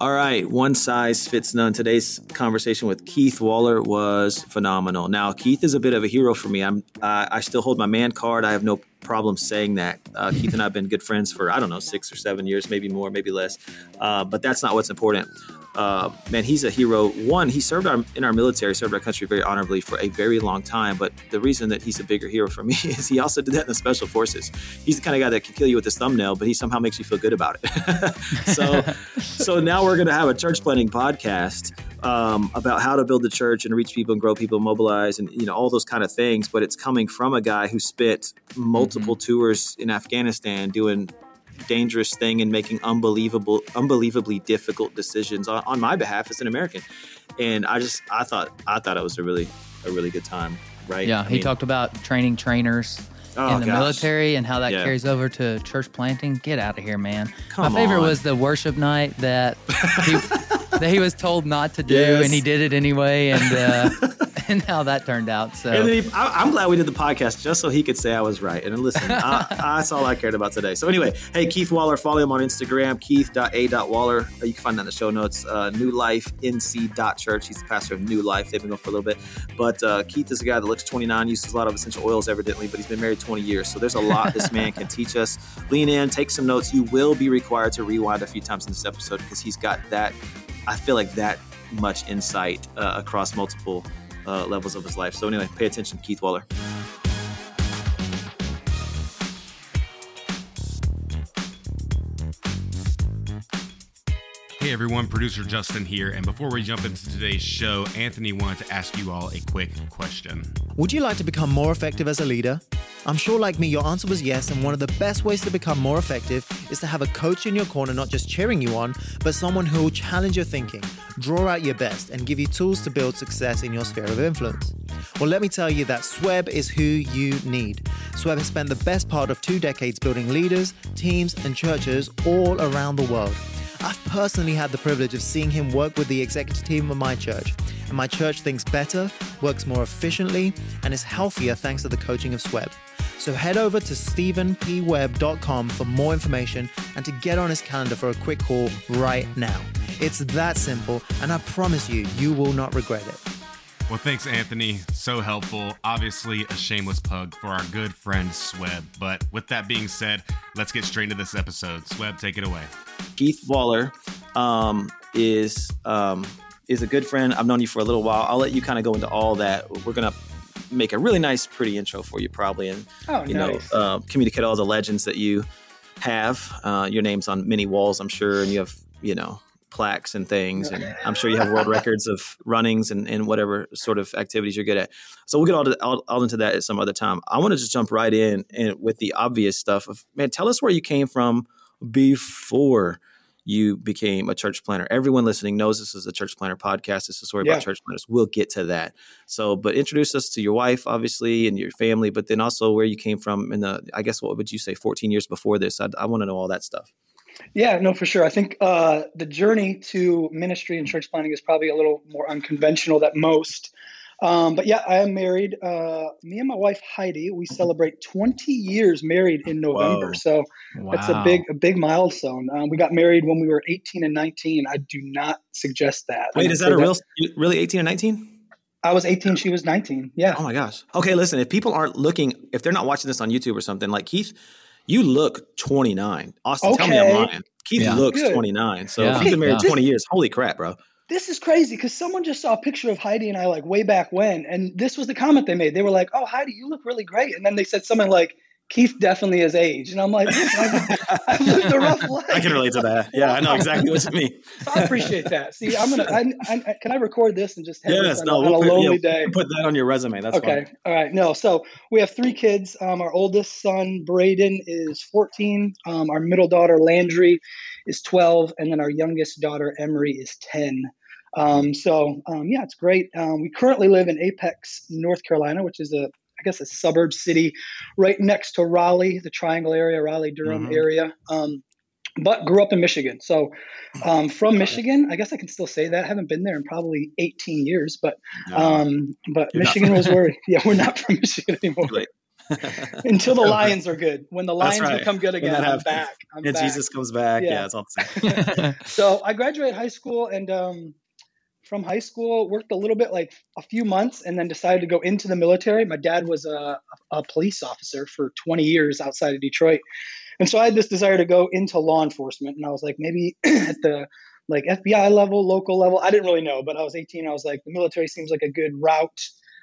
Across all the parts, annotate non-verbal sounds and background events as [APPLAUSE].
All right, one size fits none. Today's conversation with Keith Waller was phenomenal. Now, Keith is a bit of a hero for me. I'm uh, I still hold my man card. I have no problem saying that. Uh, Keith and I have been good friends for I don't know six or seven years, maybe more, maybe less. Uh, but that's not what's important uh, man, he's a hero. One, he served our, in our military, served our country very honorably for a very long time. But the reason that he's a bigger hero for me [LAUGHS] is he also did that in the special forces. He's the kind of guy that can kill you with his thumbnail, but he somehow makes you feel good about it. [LAUGHS] so, [LAUGHS] so now we're going to have a church planning podcast um, about how to build the church and reach people and grow people, and mobilize, and you know all those kind of things. But it's coming from a guy who spent multiple mm-hmm. tours in Afghanistan doing dangerous thing and making unbelievable, unbelievably difficult decisions on, on my behalf as an American. And I just, I thought, I thought it was a really, a really good time. Right. Yeah. I he mean, talked about training trainers. Oh, in the gosh. military and how that yeah. carries over to church planting. Get out of here, man. Come My favorite on. was the worship night that [LAUGHS] he, that he was told not to do, yes. and he did it anyway. And uh, [LAUGHS] and how that turned out. So he, I, am glad we did the podcast just so he could say I was right. And listen, I, [LAUGHS] that's all I cared about today. So anyway, hey Keith Waller, follow him on Instagram, Keith.a.waller. You can find that in the show notes. Uh, New Life NC.church. He's the pastor of New Life. They've been going for a little bit, but uh, Keith is a guy that looks 29, uses a lot of essential oils, evidently, but he's been married 20 years. So there's a lot this man can teach us. Lean in, take some notes. You will be required to rewind a few times in this episode because he's got that. I feel like that much insight uh, across multiple uh, levels of his life. So anyway, pay attention, Keith Waller. Hey everyone, producer Justin here. And before we jump into today's show, Anthony wanted to ask you all a quick question. Would you like to become more effective as a leader? I'm sure, like me, your answer was yes. And one of the best ways to become more effective is to have a coach in your corner, not just cheering you on, but someone who will challenge your thinking, draw out your best, and give you tools to build success in your sphere of influence. Well, let me tell you that Sweb is who you need. Sweb has spent the best part of two decades building leaders, teams, and churches all around the world. I've personally had the privilege of seeing him work with the executive team of my church, and my church thinks better, works more efficiently, and is healthier thanks to the coaching of Sweb. So head over to stephenpweb.com for more information and to get on his calendar for a quick call right now. It's that simple, and I promise you, you will not regret it. Well, thanks, Anthony. So helpful. Obviously, a shameless plug for our good friend Sweb. But with that being said, let's get straight into this episode. Sweb, take it away. Keith Waller um, is um, is a good friend. I've known you for a little while. I'll let you kind of go into all that. We're gonna make a really nice, pretty intro for you, probably, and oh, you nice. know, uh, communicate all the legends that you have. Uh, your name's on many walls, I'm sure, and you have you know plaques and things. And I'm sure you have world records of runnings and, and whatever sort of activities you're good at. So we'll get all, to, all, all into that at some other time. I want to just jump right in and with the obvious stuff of, man, tell us where you came from before you became a church planner. Everyone listening knows this is a church planner podcast. This is a story yeah. about church planners. We'll get to that. So, but introduce us to your wife, obviously, and your family, but then also where you came from in the, I guess, what would you say, 14 years before this? I, I want to know all that stuff. Yeah, no, for sure. I think uh, the journey to ministry and church planning is probably a little more unconventional than most. Um, but yeah, I am married. Uh, me and my wife Heidi, we celebrate 20 years married in November. Whoa. So wow. that's a big, a big milestone. Um, we got married when we were 18 and 19. I do not suggest that. Wait, is that a real, really 18 and 19? I was 18, she was 19. Yeah. Oh my gosh. Okay, listen, if people aren't looking, if they're not watching this on YouTube or something, like Keith, you look 29. Austin, okay. tell me I'm lying. Keith yeah. looks Good. 29. So yeah. if you've been married yeah. 20 years, holy crap, bro. This is crazy because someone just saw a picture of Heidi and I like way back when, and this was the comment they made. They were like, "Oh, Heidi, you look really great," and then they said something like, Keith definitely is age. And I'm like, I've, [LAUGHS] I've lived a rough life. I can relate to that. Yeah, I know exactly what you mean. [LAUGHS] So I appreciate that. See, I'm going to, I, can I record this and just have yes, no, on, we'll a put, lonely day? Put that on your resume. That's okay. Fine. All right. No, so we have three kids. Um, our oldest son, Braden, is 14. Um, our middle daughter, Landry, is 12. And then our youngest daughter, Emery, is 10. Um, so um, yeah, it's great. Um, we currently live in Apex, North Carolina, which is a I guess a suburb city right next to Raleigh, the Triangle area, Raleigh Durham mm-hmm. area. Um, but grew up in Michigan. So um, from Michigan, I guess I can still say that. I haven't been there in probably 18 years, but no, um, but Michigan was where [LAUGHS] yeah, we're not from Michigan anymore. [LAUGHS] until the [LAUGHS] Lions are good. When the Lions right. become good again, I'm back. I'm and back. Jesus comes back. Yeah, yeah it's all the same. so I graduated high school and um, from high school, worked a little bit, like a few months, and then decided to go into the military. My dad was a, a police officer for 20 years outside of Detroit. And so I had this desire to go into law enforcement. And I was like, maybe [CLEARS THROAT] at the like FBI level, local level. I didn't really know, but I was 18. I was like, the military seems like a good route.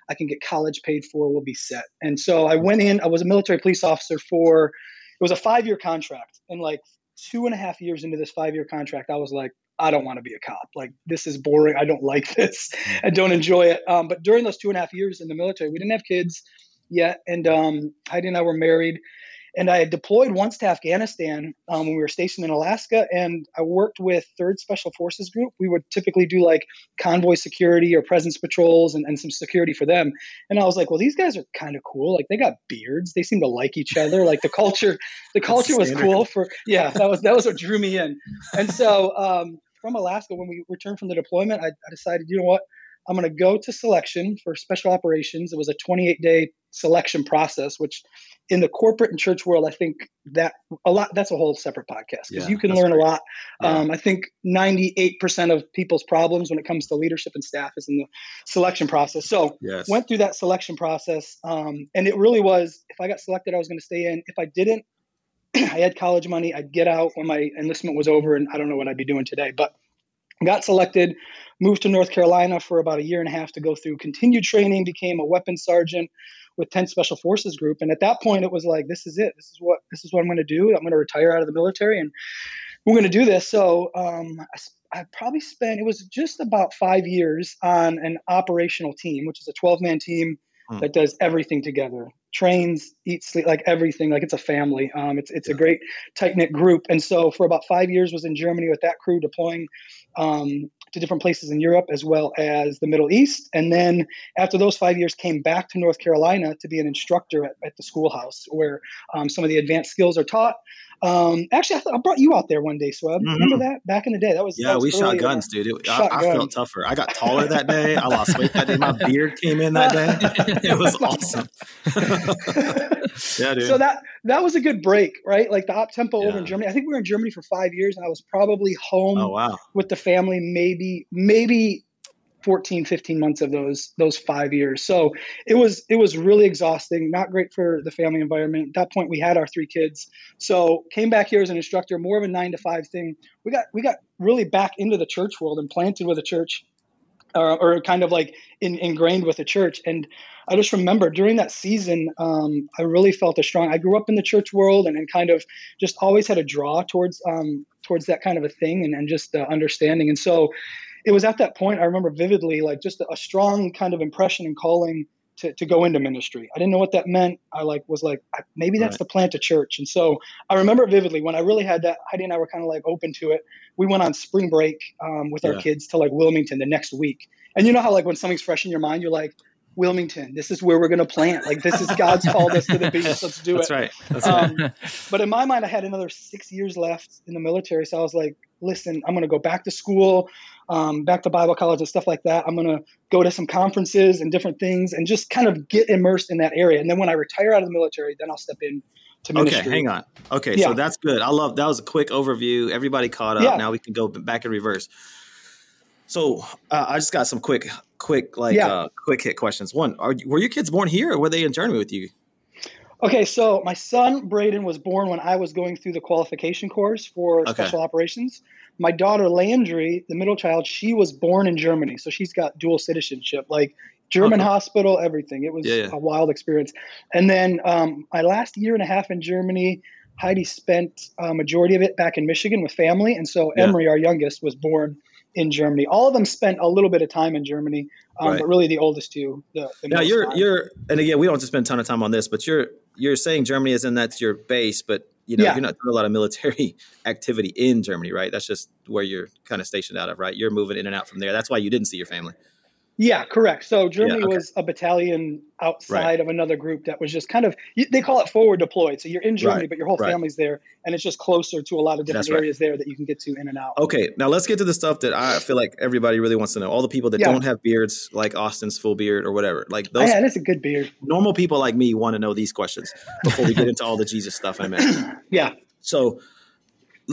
I can get college paid for, we'll be set. And so I went in, I was a military police officer for, it was a five year contract. And like two and a half years into this five year contract, I was like, I don't want to be a cop. Like, this is boring. I don't [LAUGHS] like this. I don't enjoy it. Um, but during those two and a half years in the military, we didn't have kids yet. And um, Heidi and I were married. And I had deployed once to Afghanistan um, when we were stationed in Alaska, and I worked with Third Special Forces Group. We would typically do like convoy security or presence patrols and, and some security for them. And I was like, well, these guys are kind of cool. Like they got beards. They seem to like each other. Like the culture, the culture was cool for yeah. That was that was what drew me in. And so um, from Alaska, when we returned from the deployment, I, I decided, you know what, I'm going to go to selection for special operations. It was a 28 day selection process, which in the corporate and church world, I think that a lot, that's a whole separate podcast because yeah, you can learn great. a lot. Yeah. Um, I think 98% of people's problems when it comes to leadership and staff is in the selection process. So yes. went through that selection process. Um, and it really was, if I got selected, I was going to stay in. If I didn't, [CLEARS THROAT] I had college money. I'd get out when my enlistment was over, and I don't know what I'd be doing today. But got selected, moved to North Carolina for about a year and a half to go through continued training, became a weapons sergeant with 10 Special Forces Group. And at that point, it was like, this is it. This is what this is what I'm going to do. I'm going to retire out of the military, and we're going to do this. So um, I, I probably spent it was just about five years on an operational team, which is a 12 man team hmm. that does everything together trains, eats, sleep, like everything. Like it's a family. Um, it's it's yeah. a great tight knit group. And so for about five years was in Germany with that crew deploying um, to different places in Europe as well as the Middle East. And then after those five years, came back to North Carolina to be an instructor at, at the schoolhouse where um, some of the advanced skills are taught. Um, actually, I, th- I, brought you out there one day, Sweb. Mm-hmm. Remember that back in the day? That was yeah. That was we shot guns, dude. It, I, I felt tougher. I got taller that day. I lost weight that day. My [LAUGHS] beard came in that day. [LAUGHS] It was awesome. [LAUGHS] yeah, dude. So that that was a good break, right? Like the op tempo yeah. over in Germany. I think we were in Germany for five years, and I was probably home oh, wow. with the family maybe maybe 14 15 months of those those five years. So it was it was really exhausting not great for the family environment. At that point we had our three kids. So came back here as an instructor more of a nine to five thing. We got we got really back into the church world and planted with a church uh, or kind of like in, ingrained with the church. And i just remember during that season um, i really felt a strong i grew up in the church world and, and kind of just always had a draw towards um, towards that kind of a thing and, and just understanding. And so it was at that point I remember vividly, like just a, strong kind of impression and calling to, to go into ministry. I didn't know what that meant. I like was like maybe that's right. the plant a church. And so I remember vividly when I really had that. Heidi and I were kind of like open to it. We went on spring break um, with yeah. our kids to like Wilmington the next week. And you know how like when something's fresh in your mind, you're like, Wilmington. This is where we're going to plant. Like this is God's called us to the beach. [LAUGHS] Let's do That's it. Right. That's um, right. [LAUGHS] But in my mind, I had another six years left in the military, so I was like, listen, I'm going to go back to school, um, back to Bible college and stuff like that. I'm going to go to some conferences and different things, and just kind of get immersed in that area. And then when I retire out of the military, then I'll step in. To ministry. Okay, hang on. Okay, yeah. so that's good. I love that was a quick overview. Everybody caught up. Yeah. Now we can go back in reverse. So uh, I just got some quick, quick, like yeah. uh, quick hit questions. One, are were your kids born here, or were they in Germany with you? Okay, so my son Braden was born when I was going through the qualification course for okay. special operations. My daughter Landry, the middle child, she was born in Germany, so she's got dual citizenship, like German okay. hospital, everything. It was yeah, yeah. a wild experience. And then um, my last year and a half in Germany, Heidi spent a majority of it back in Michigan with family, and so yeah. Emery, our youngest, was born in Germany. All of them spent a little bit of time in Germany, um, right. but really the oldest two. The, the now you're time. you're, and again, we don't have to spend a ton of time on this, but you're you're saying Germany is in that's your base, but you know yeah. you're not doing a lot of military [LAUGHS] activity in Germany, right? That's just where you're kind of stationed out of, right? You're moving in and out from there. That's why you didn't see your family. Yeah, correct. So Germany yeah, okay. was a battalion outside right. of another group that was just kind of they call it forward deployed. So you're in Germany, right. but your whole right. family's there, and it's just closer to a lot of different areas there that you can get to in and out. Okay, now let's get to the stuff that I feel like everybody really wants to know. All the people that yeah. don't have beards, like Austin's full beard or whatever, like those. Yeah, that's a good beard. Normal people like me want to know these questions before we get into all the Jesus stuff a minute. [CLEARS THROAT] yeah. So,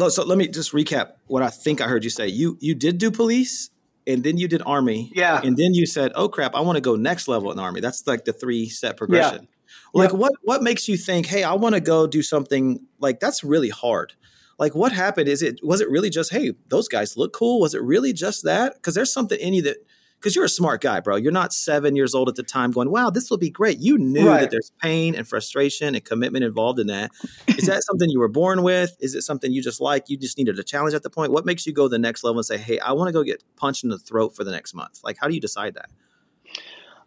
so let me just recap what I think I heard you say. You you did do police and then you did army. Yeah. And then you said, "Oh crap, I want to go next level in army." That's like the three step progression. Yeah. Like yep. what what makes you think, "Hey, I want to go do something like that's really hard." Like what happened? Is it was it really just, "Hey, those guys look cool"? Was it really just that? Cuz there's something in you that because you're a smart guy, bro. You're not seven years old at the time going, wow, this will be great. You knew right. that there's pain and frustration and commitment involved in that. Is that something you were born with? Is it something you just like? You just needed a challenge at the point? What makes you go the next level and say, hey, I want to go get punched in the throat for the next month? Like, how do you decide that?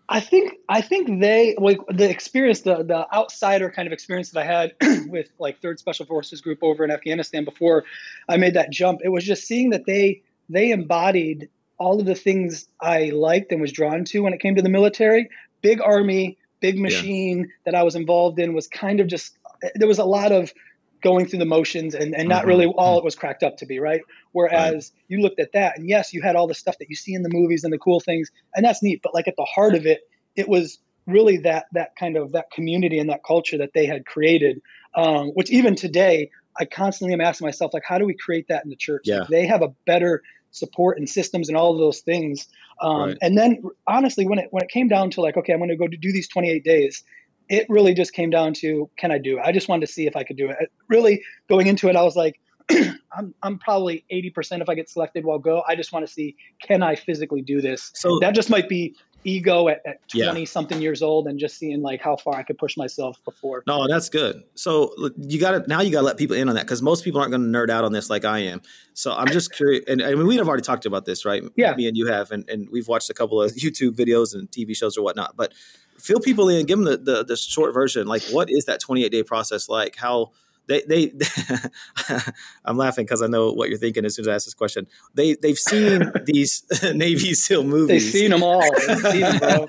I think I think they like the experience the the outsider kind of experience that I had [CLEARS THROAT] with like Third Special Forces Group over in Afghanistan before I made that jump. It was just seeing that they they embodied all of the things I liked and was drawn to when it came to the military. Big army, big machine yeah. that I was involved in was kind of just there was a lot of going through the motions and, and not mm-hmm. really all mm-hmm. it was cracked up to be, right? Whereas right. you looked at that and yes, you had all the stuff that you see in the movies and the cool things, and that's neat. But like at the heart of it, it was really that that kind of that community and that culture that they had created, um, which even today I constantly am asking myself, like, how do we create that in the church? Yeah. Like they have a better support and systems and all of those things. Um, right. And then honestly, when it when it came down to like, okay, I'm going to go to do these 28 days, it really just came down to can I do it? I just wanted to see if I could do it. Really going into it, I was like, [CLEARS THROAT] I'm I'm probably 80% if I get selected, well go. I just want to see can I physically do this. So that just might be ego at, at 20 yeah. something years old and just seeing like how far I could push myself before. No, that's good. So you got to now you got to let people in on that because most people aren't going to nerd out on this like I am. So I'm just curious. And I mean, we have already talked about this, right? Yeah. Me and you have, and, and we've watched a couple of [LAUGHS] YouTube videos and TV shows or whatnot. But fill people in, give them the, the, the short version. Like, what is that 28 day process like? How they they [LAUGHS] I'm laughing because I know what you're thinking as soon as I ask this question. They they've seen [LAUGHS] these [LAUGHS] Navy SEAL movies. They've seen them all. Seen them.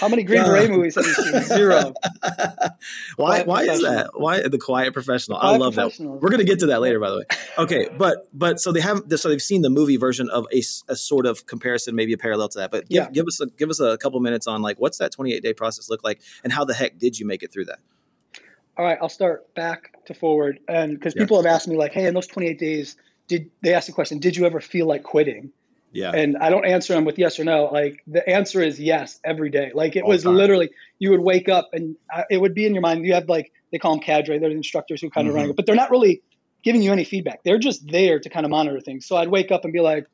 How many Green Beret movies have you seen? Zero. why why is that? Why the quiet professional? Quiet I love that. We're gonna get to that later, by the way. Okay, but but so they have so they've seen the movie version of a, a sort of comparison, maybe a parallel to that. But give, yeah. give us a, give us a couple minutes on like what's that 28 day process look like, and how the heck did you make it through that? All right, I'll start back to forward. And because yeah. people have asked me, like, hey, in those 28 days, did they ask the question, did you ever feel like quitting? Yeah. And I don't answer them with yes or no. Like the answer is yes every day. Like it All was time. literally, you would wake up and it would be in your mind. You have like, they call them cadre, they're the instructors who kind mm-hmm. of run it, but they're not really giving you any feedback. They're just there to kind of monitor things. So I'd wake up and be like,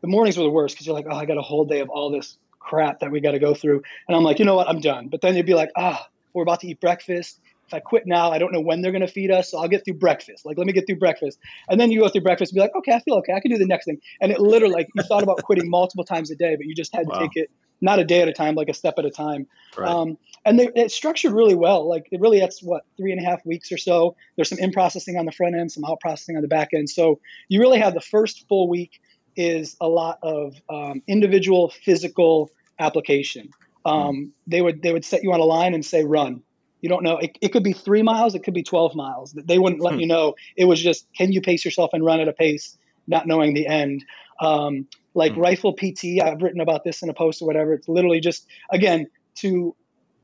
the mornings were the worst because you're like, oh, I got a whole day of all this crap that we got to go through. And I'm like, you know what? I'm done. But then you'd be like, ah, we're about to eat breakfast if I quit now, I don't know when they're going to feed us. So I'll get through breakfast. Like, let me get through breakfast. And then you go through breakfast and be like, okay, I feel okay. I can do the next thing. And it literally, like, you thought about [LAUGHS] quitting multiple times a day, but you just had to wow. take it not a day at a time, like a step at a time. Right. Um, and they, it's structured really well. Like, it really, that's what, three and a half weeks or so. There's some in processing on the front end, some out processing on the back end. So you really have the first full week is a lot of um, individual physical application. Um, mm. They would they would set you on a line and say run, you don't know. It, it could be three miles. It could be 12 miles. They wouldn't let hmm. you know. It was just, can you pace yourself and run at a pace, not knowing the end. Um, like hmm. rifle PT, I've written about this in a post or whatever. It's literally just, again, to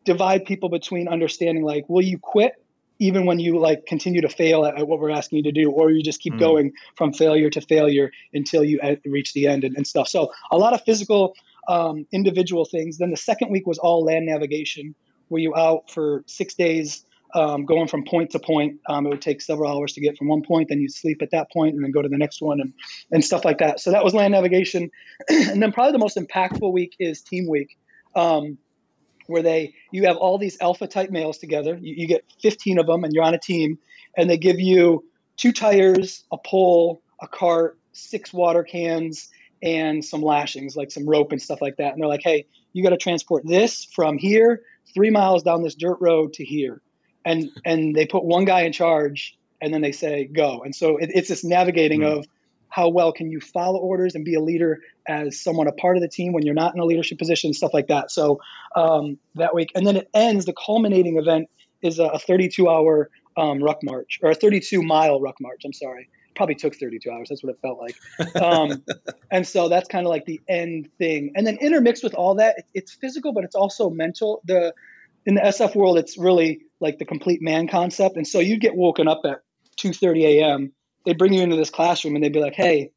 divide people between understanding like, will you quit even when you like continue to fail at, at what we're asking you to do, or you just keep mm. going from failure to failure until you reach the end and, and stuff. So a lot of physical, um, individual things. Then the second week was all land navigation were you out for six days um, going from point to point. Um, it would take several hours to get from one point, then you sleep at that point and then go to the next one and, and stuff like that. So that was land navigation. [CLEARS THROAT] and then probably the most impactful week is team week, um, where they you have all these alpha type males together. You, you, get 15 of them and you're on a team, and they give you two tires, a pole, a cart, six water cans, and some lashings, like some rope and stuff like that. And they're like, hey, you got to transport this from here three miles down this dirt road to here, and and they put one guy in charge, and then they say go. And so it, it's this navigating mm. of how well can you follow orders and be a leader as someone a part of the team when you're not in a leadership position, stuff like that. So um, that week, and then it ends. The culminating event is a 32 hour um, ruck march or a 32 mile ruck march. I'm sorry, probably took 32 hours. That's what it felt like. Um, [LAUGHS] and so that's kind of like the end thing. And then intermixed with all that, it, it's physical, but it's also mental. The in the SF world, it's really like the complete man concept. And so you get woken up at 2:30 a.m. They bring you into this classroom and they'd be like, "Hey,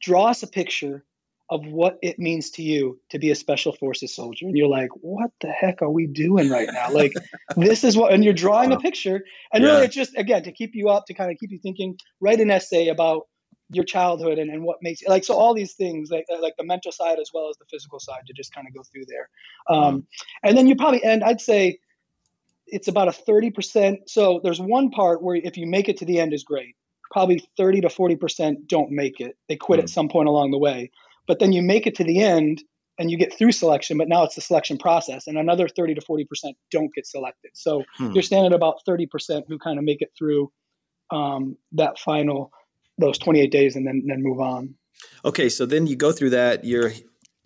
draw us a picture of what it means to you to be a special forces soldier. And you're like what the heck are we doing right now? Like [LAUGHS] this is what and you're drawing a picture. And yeah. really it's just again to keep you up to kind of keep you thinking write an essay about your childhood and, and what makes like so all these things like like the mental side as well as the physical side to just kind of go through there. Um, and then you probably end i'd say it's about a 30% so there's one part where if you make it to the end is great. Probably 30 to 40% don't make it. They quit mm. at some point along the way but then you make it to the end and you get through selection, but now it's the selection process, and another 30 to 40% don't get selected. So hmm. you're standing at about 30% who kind of make it through um, that final, those 28 days, and then, then move on. Okay, so then you go through that. You're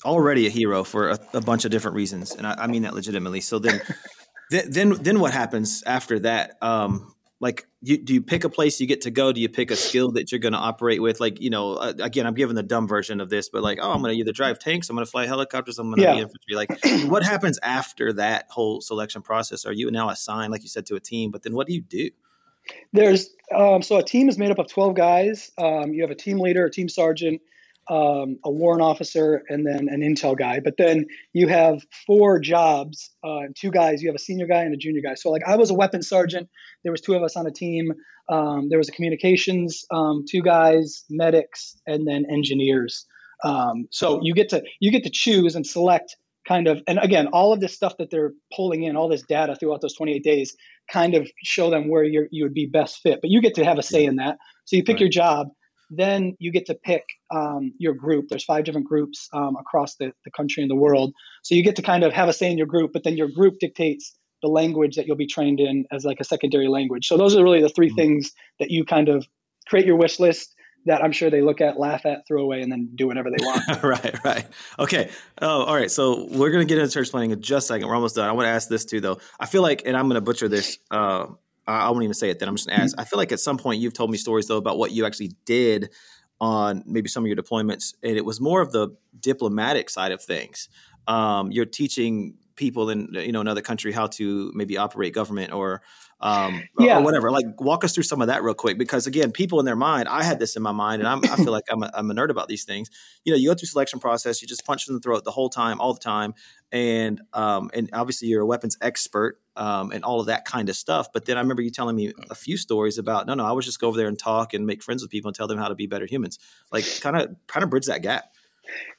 already a hero for a, a bunch of different reasons, and I, I mean that legitimately. So then, [LAUGHS] then, then, then what happens after that? Um, like you, do you pick a place you get to go? Do you pick a skill that you're going to operate with? Like you know uh, again i'm giving the dumb version of this but like oh i'm going to either drive tanks i'm going to fly helicopters i'm going to yeah. be infantry like what happens after that whole selection process? Are you now assigned like you said to a team but then what do you do? There's um, so a team is made up of 12 guys um, you have a team leader a team sergeant um, a warrant officer, and then an intel guy. But then you have four jobs, uh, two guys. You have a senior guy and a junior guy. So like I was a weapons sergeant. There was two of us on a team. Um, there was a communications, um, two guys, medics, and then engineers. Um, so you get to you get to choose and select kind of and again all of this stuff that they're pulling in all this data throughout those 28 days kind of show them where you you would be best fit but you get to have a say in that so you pick right. your job then you get to pick um, your group. There's five different groups um, across the, the country and the world. So you get to kind of have a say in your group, but then your group dictates the language that you'll be trained in as like a secondary language. So those are really the 3 mm-hmm. things that you kind of create your wish list that I'm sure they look at, laugh at, throw away, and then do whatever they want. [LAUGHS] right, right. Okay. Oh, all right. So we're going to get into church planning in just a second. We're almost done. I want to ask this too, though. I feel like, and I'm going to butcher this. Uh, I won't even say it then. I'm just going to ask. I feel like at some point you've told me stories though about what you actually did on maybe some of your deployments, and it was more of the diplomatic side of things. Um, you're teaching people in you know another country how to maybe operate government or um, yeah. or whatever. Like, walk us through some of that real quick, because again, people in their mind, I had this in my mind, and I'm, i feel [CLEARS THROAT] like I'm a, I'm a nerd about these things. You know, you go through selection process, you just punch them in the throat the whole time, all the time, and um, and obviously you're a weapons expert um, and all of that kind of stuff. But then I remember you telling me a few stories about no, no, I was just go over there and talk and make friends with people and tell them how to be better humans. Like, kind of kind of bridge that gap.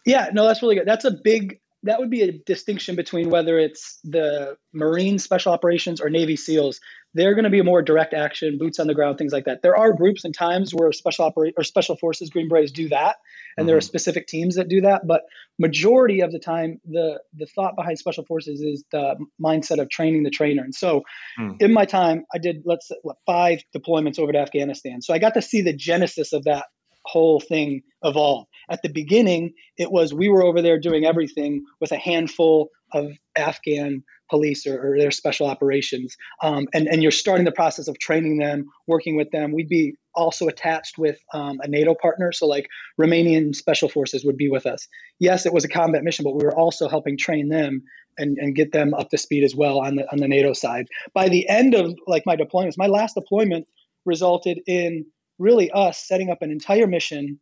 Yeah, no, that's really good. That's a big that would be a distinction between whether it's the Marine Special Operations or Navy SEALs. They're going to be more direct action, boots on the ground, things like that. There are groups and times where special operate or special forces Green Berets do that, and mm-hmm. there are mm-hmm. specific teams that do that. But majority of the time, the the thought behind special forces is the mindset of training the trainer. And so, mm. in my time, I did let's say, five deployments over to Afghanistan. So I got to see the genesis of that whole thing evolve. At the beginning, it was we were over there doing everything with a handful of Afghan police or, or their special operations. Um, and, and you're starting the process of training them, working with them. We'd be also attached with um, a NATO partner. So, like Romanian special forces would be with us. Yes, it was a combat mission, but we were also helping train them and, and get them up to speed as well on the, on the NATO side. By the end of like my deployments, my last deployment resulted in really us setting up an entire mission,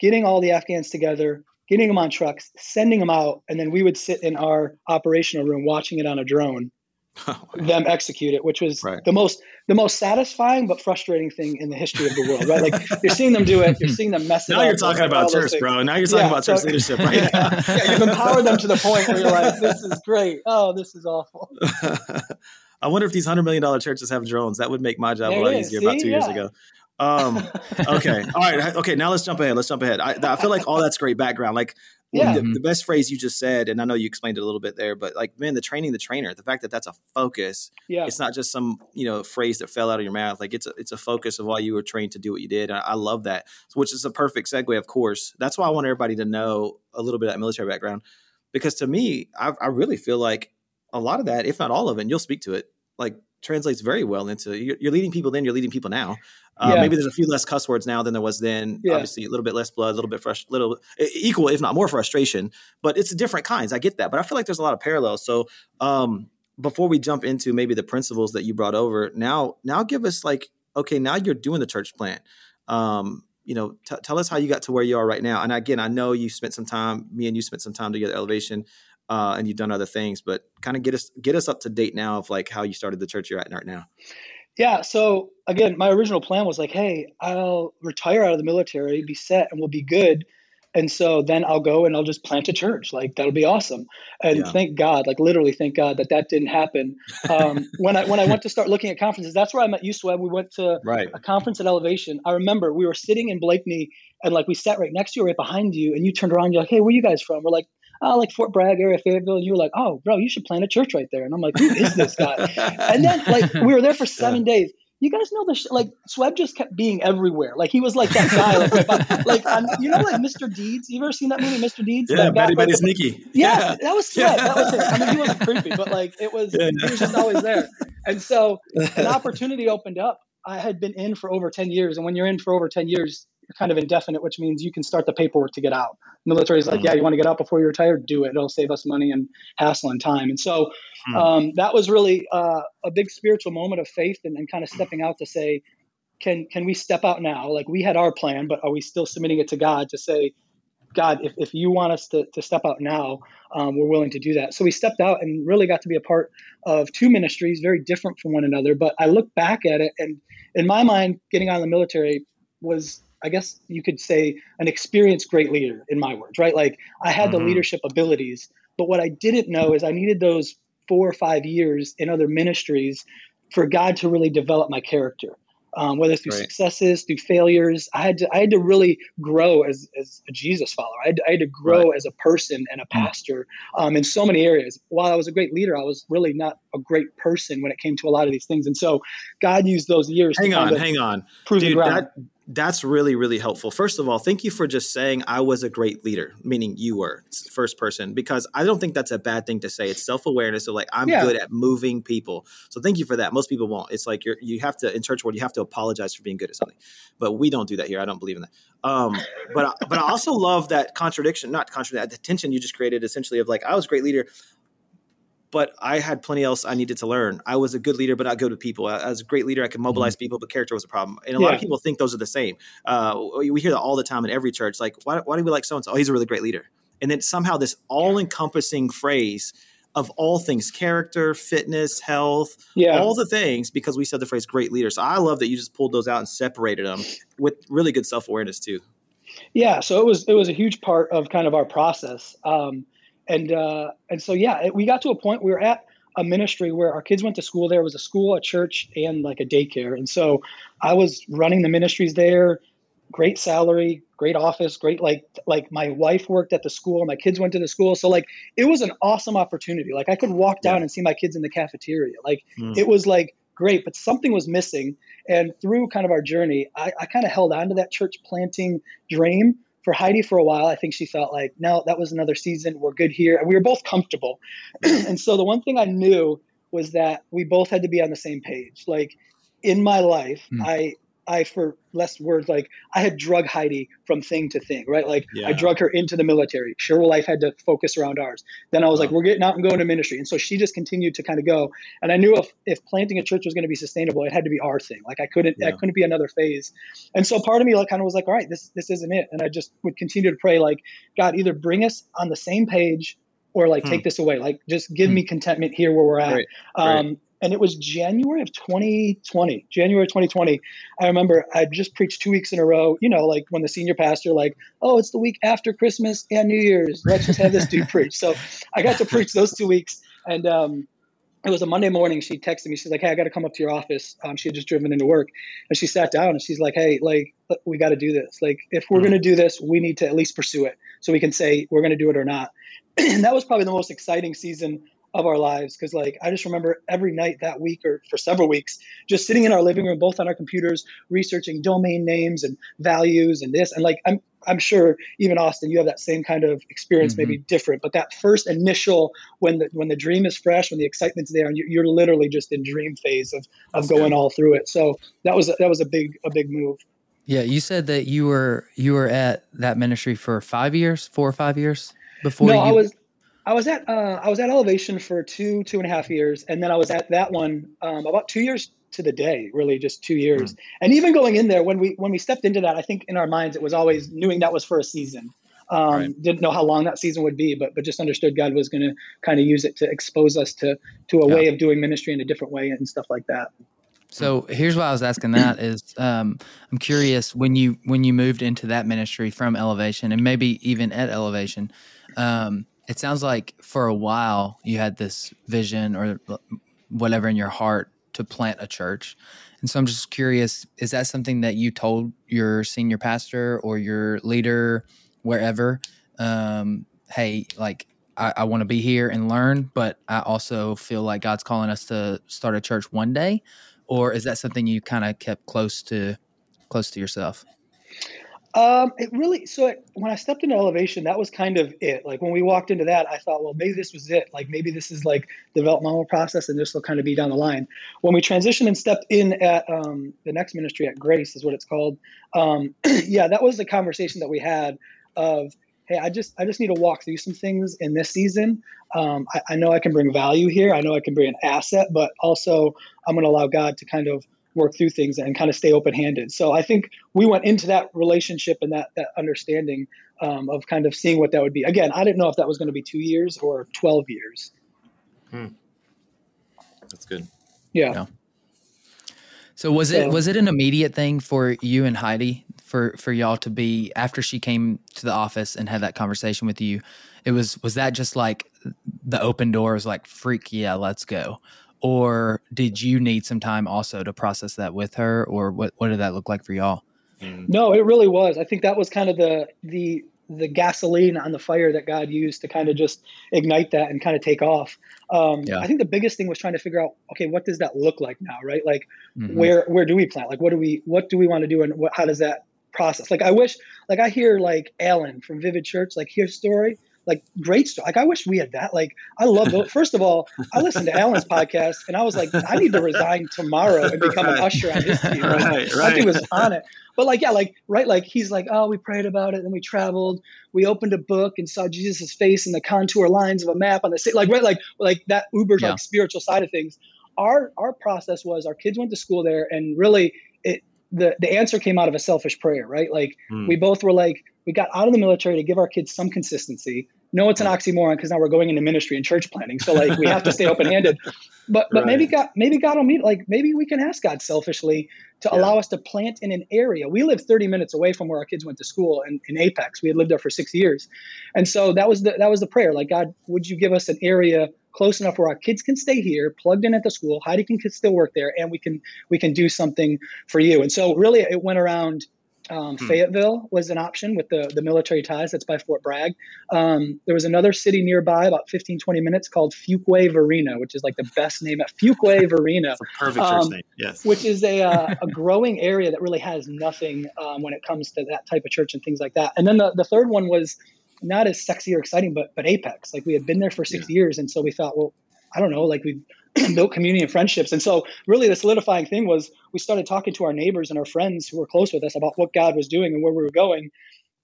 getting all the Afghans together, getting them on trucks, sending them out, and then we would sit in our operational room watching it on a drone. [LAUGHS] Oh, them execute it, which was right. the most the most satisfying but frustrating thing in the history of the world, right? Like you're seeing them do it, you're seeing them mess it now up. Now you're talking about church, bro. Now you're talking yeah, about so, church leadership, right? [LAUGHS] yeah, you've empowered them to the point where you're like, this is great. Oh, this is awful. [LAUGHS] I wonder if these hundred million dollar churches have drones. That would make my job there a lot easier See? about two yeah. years ago. Um, okay. [LAUGHS] All right. Okay. Now let's jump ahead. Let's jump ahead. I, I feel like all that's great background. Like yeah. The, the, best phrase you just said, and I know you explained it a little bit there, but like, man, the training the trainer, the fact that that's a focus. Yeah. It's not just some you know phrase that fell out of your mouth. Like it's a, it's a focus of why you were trained to do what you did. And I, I love that, which is a perfect segue, of course. That's why I want everybody to know a little bit of that military background, because to me, I, I really feel like a lot of that, if not all of it, and you'll speak to it, like translates very well into you're, you're leading people then, you're leading people now. Uh, yeah. Maybe there's a few less cuss words now than there was then. Yeah. Obviously, a little bit less blood, a little bit fresh, little equal, if not more, frustration. But it's different kinds. I get that, but I feel like there's a lot of parallels. So, um, before we jump into maybe the principles that you brought over, now, now give us like, okay, now you're doing the church plant. Um, you know, t- tell us how you got to where you are right now. And again, I know you spent some time, me and you spent some time together, elevation, uh, and you've done other things, but kind of get us get us up to date now of like how you started the church you're at right now. Yeah. So again, my original plan was like, hey, I'll retire out of the military, be set, and we'll be good. And so then I'll go and I'll just plant a church. Like that'll be awesome. And yeah. thank God, like literally thank God that that didn't happen. Um, [LAUGHS] when I when I went to start looking at conferences, that's where I met you, Sweb. We went to right. a conference at Elevation. I remember we were sitting in Blakeney and like we sat right next to you, right behind you, and you turned around. You're like, "Hey, where you guys from?" We're like, oh, like Fort Bragg area, Fayetteville. And you were like, oh, bro, you should plant a church right there. And I'm like, who is this guy? [LAUGHS] and then like we were there for seven yeah. days. You guys know the sh- like Sweb just kept being everywhere. Like he was like that guy, like, like um, you know, like Mr. Deeds. You ever seen that movie, Mr. Deeds? Yeah, Betty Betty Sneaky. Yeah, yeah, that was Sweb. Yeah. That was him. I mean, he wasn't creepy, but like it was. Yeah, he was just always there. And so an [LAUGHS] opportunity opened up. I had been in for over ten years, and when you're in for over ten years, kind of indefinite, which means you can start the paperwork to get out. Military is like, mm-hmm. yeah, you want to get out before you retire, do it. It'll save us money and hassle and time. And so mm-hmm. um, that was really uh, a big spiritual moment of faith and, and kind of stepping out to say, can can we step out now? Like we had our plan, but are we still submitting it to God to say, God, if, if you want us to, to step out now, um, we're willing to do that. So we stepped out and really got to be a part of two ministries, very different from one another. But I look back at it, and in my mind, getting out of the military was I guess you could say an experienced great leader in my words, right? Like I had mm-hmm. the leadership abilities, but what I didn't know is I needed those four or five years in other ministries for God to really develop my character. Um, whether through right. successes, through failures, I had to I had to really grow as, as a Jesus follower. I had, I had to grow right. as a person and a mm. pastor um, in so many areas. While I was a great leader, I was really not a great person when it came to a lot of these things. And so God used those years. Hang on, hang on, Dude. That, that's really really helpful first of all thank you for just saying i was a great leader meaning you were first person because i don't think that's a bad thing to say it's self-awareness of like i'm yeah. good at moving people so thank you for that most people won't it's like you're you have to in church world you have to apologize for being good at something but we don't do that here i don't believe in that um, but but i also love that contradiction not contradiction the tension you just created essentially of like i was a great leader but I had plenty else I needed to learn. I was a good leader, but not good with people. I was a great leader. I could mobilize mm-hmm. people, but character was a problem. And a yeah. lot of people think those are the same. Uh, we hear that all the time in every church. Like, why, why do we like so and so? Oh, he's a really great leader. And then somehow this all encompassing phrase of all things character, fitness, health, yeah. all the things because we said the phrase great leader. So I love that you just pulled those out and separated them with really good self awareness too. Yeah, so it was it was a huge part of kind of our process. Um, and uh, and so yeah, it, we got to a point we were at a ministry where our kids went to school. There was a school, a church, and like a daycare. And so I was running the ministries there. Great salary, great office, great like like my wife worked at the school, my kids went to the school. So like it was an awesome opportunity. Like I could walk down yeah. and see my kids in the cafeteria. Like mm. it was like great, but something was missing. And through kind of our journey, I, I kind of held on to that church planting dream for Heidi for a while, I think she felt like, no, that was another season. We're good here. And we were both comfortable. [CLEARS THROAT] and so the one thing I knew was that we both had to be on the same page. Like in my life, mm. I I, for less words, like I had drug Heidi from thing to thing, right? Like yeah. I drug her into the military. Sure Life had to focus around ours. Then I was like, we're getting out and going to ministry. And so she just continued to kind of go. And I knew if, if planting a church was going to be sustainable, it had to be our thing. Like I couldn't, yeah. I couldn't be another phase. And so part of me like kind of was like, all right, this, this isn't it. And I just would continue to pray like, God, either bring us on the same page or like hmm. take this away. Like just give hmm. me contentment here where we're at. Right. Um, right and it was January of 2020. January 2020. I remember I just preached two weeks in a row. You know, like when the senior pastor, like, oh, it's the week after Christmas and New Year's. Let's just have this dude [LAUGHS] preach. So I got to preach those two weeks, and um, it was a Monday morning. She texted me. She's like, "Hey, I got to come up to your office." Um, she had just driven into work, and she sat down and she's like, "Hey, like, we got to do this. Like, if we're mm-hmm. going to do this, we need to at least pursue it, so we can say we're going to do it or not." [CLEARS THROAT] and that was probably the most exciting season of our lives because like i just remember every night that week or for several weeks just sitting in our living room both on our computers researching domain names and values and this and like i'm i'm sure even austin you have that same kind of experience mm-hmm. maybe different but that first initial when the when the dream is fresh when the excitement's there and you're literally just in dream phase of of That's going good. all through it so that was that was a big a big move yeah you said that you were you were at that ministry for five years four or five years before no you... i was I was at uh, I was at Elevation for two two and a half years, and then I was at that one um, about two years to the day, really just two years. Mm. And even going in there, when we when we stepped into that, I think in our minds it was always knowing that was for a season. Um, right. Didn't know how long that season would be, but but just understood God was going to kind of use it to expose us to to a yeah. way of doing ministry in a different way and stuff like that. So here's why I was asking that [CLEARS THROAT] is um, I'm curious when you when you moved into that ministry from Elevation and maybe even at Elevation. Um, it sounds like for a while you had this vision or whatever in your heart to plant a church. And so I'm just curious, is that something that you told your senior pastor or your leader wherever? Um, hey, like I, I want to be here and learn, but I also feel like God's calling us to start a church one day. Or is that something you kind of kept close to close to yourself? Um, it really so it, when I stepped into elevation, that was kind of it. Like when we walked into that, I thought, well, maybe this was it. Like maybe this is like the developmental process, and this will kind of be down the line. When we transitioned and stepped in at um, the next ministry at Grace, is what it's called. Um, [CLEARS THROAT] yeah, that was the conversation that we had of, hey, I just I just need to walk through some things in this season. Um, I, I know I can bring value here. I know I can bring an asset, but also I'm going to allow God to kind of work through things and kind of stay open handed. So I think we went into that relationship and that, that understanding um, of kind of seeing what that would be. Again, I didn't know if that was going to be two years or 12 years. Hmm. That's good. Yeah. yeah. So was so, it was it an immediate thing for you and Heidi for for y'all to be after she came to the office and had that conversation with you? It was was that just like the open door was like freak yeah let's go, or did you need some time also to process that with her? Or what what did that look like for y'all? Mm. no it really was. I think that was kind of the the the gasoline on the fire that god used to kind of just ignite that and kind of take off. Um, yeah. i think the biggest thing was trying to figure out okay what does that look like now right? Like mm-hmm. where where do we plant? Like what do we what do we want to do and what, how does that process? Like i wish like i hear like alan from vivid church like his story like great stuff. Like I wish we had that. Like I love those. First of all, I listened to Alan's [LAUGHS] podcast and I was like, I need to resign tomorrow and become right. an usher on his team. Right, right. right. was on it. But like, yeah, like right, like he's like, oh, we prayed about it, and we traveled, we opened a book and saw Jesus' face and the contour lines of a map on the city. Like right, like like that Uber's yeah. like spiritual side of things. Our our process was our kids went to school there and really it the the answer came out of a selfish prayer, right? Like mm. we both were like, we got out of the military to give our kids some consistency no, it's an oxymoron because now we're going into ministry and church planning. So like we have to stay [LAUGHS] open handed. But but right. maybe God maybe God will meet like maybe we can ask God selfishly to yeah. allow us to plant in an area. We live 30 minutes away from where our kids went to school in, in Apex. We had lived there for six years. And so that was the that was the prayer. Like, God, would you give us an area close enough where our kids can stay here, plugged in at the school, Heidi can still work there, and we can we can do something for you. And so really it went around um, hmm. Fayetteville was an option with the, the military ties. That's by Fort Bragg. Um, there was another city nearby, about 15, 20 minutes, called Fuquay Varina, which is like the best name at Fuquay [LAUGHS] Varina. perfect um, name, yes. Which is a, uh, a growing area that really has nothing um, when it comes to that type of church and things like that. And then the, the third one was not as sexy or exciting, but but Apex. Like we had been there for six yeah. years, and so we thought, well, I don't know, like we [CLEARS THROAT] built community and friendships. And so, really, the solidifying thing was we started talking to our neighbors and our friends who were close with us about what God was doing and where we were going.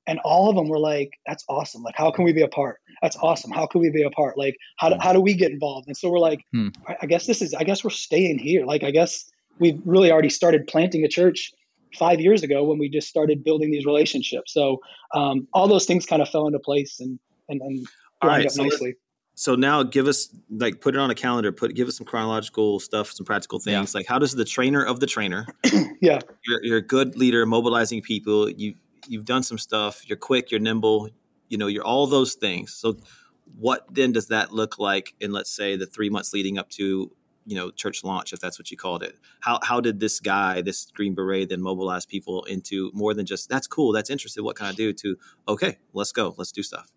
And all of them were like, "That's awesome! Like, how can we be a part? That's awesome! How can we be a part? Like, how do, how do we get involved?" And so we're like, hmm. "I guess this is. I guess we're staying here. Like, I guess we've really already started planting a church five years ago when we just started building these relationships. So um, all those things kind of fell into place and and, and all right, so nicely so now give us like put it on a calendar put give us some chronological stuff some practical things. Yeah. like how does the trainer of the trainer [CLEARS THROAT] yeah. you're, you're, a good leader mobilizing people you you've done some stuff you're quick you're nimble you know you're all those things. So what then does that look like in let's say the three months leading up to you know church launch if that's what you called it? How how did this guy this green beret then mobilize people into more than just that's cool that's interesting what can i do? to okay let's go let's do stuff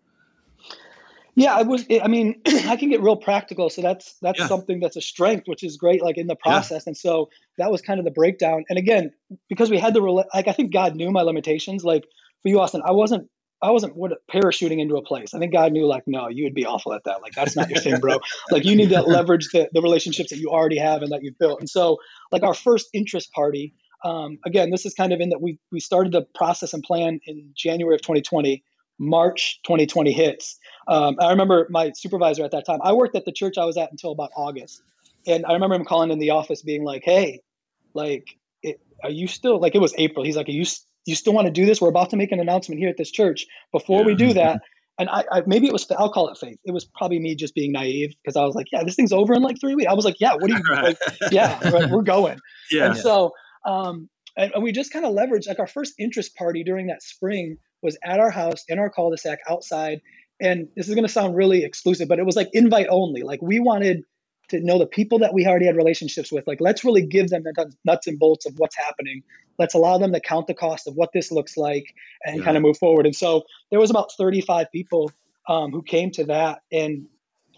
yeah i was i mean [CLEARS THROAT] i can get real practical so that's that's yeah. something that's a strength which is great like in the process yeah. and so that was kind of the breakdown and again because we had the like i think god knew my limitations like for you austin i wasn't I wasn't what, parachuting into a place. I think God knew, like, no, you would be awful at that. Like, that's not your thing, bro. [LAUGHS] like, you need to leverage the, the relationships that you already have and that you've built. And so, like, our first interest party, um, again, this is kind of in that we we started the process and plan in January of 2020. March 2020 hits. Um, I remember my supervisor at that time. I worked at the church I was at until about August, and I remember him calling in the office, being like, "Hey, like, it, are you still like?" It was April. He's like, "Are you you still want to do this? We're about to make an announcement here at this church. Before yeah. we do that, and I, I, maybe it was I'll call it faith. It was probably me just being naive because I was like, yeah, this thing's over in like three weeks. I was like, yeah, what do you [LAUGHS] right. like? Yeah, right, we're going. Yeah. And so, um, and, and we just kind of leveraged like our first interest party during that spring was at our house in our cul-de-sac outside. And this is going to sound really exclusive, but it was like invite only. Like we wanted to know the people that we already had relationships with. Like, let's really give them the nuts and bolts of what's happening. Let's allow them to count the cost of what this looks like and yeah. kind of move forward. And so there was about 35 people um, who came to that, and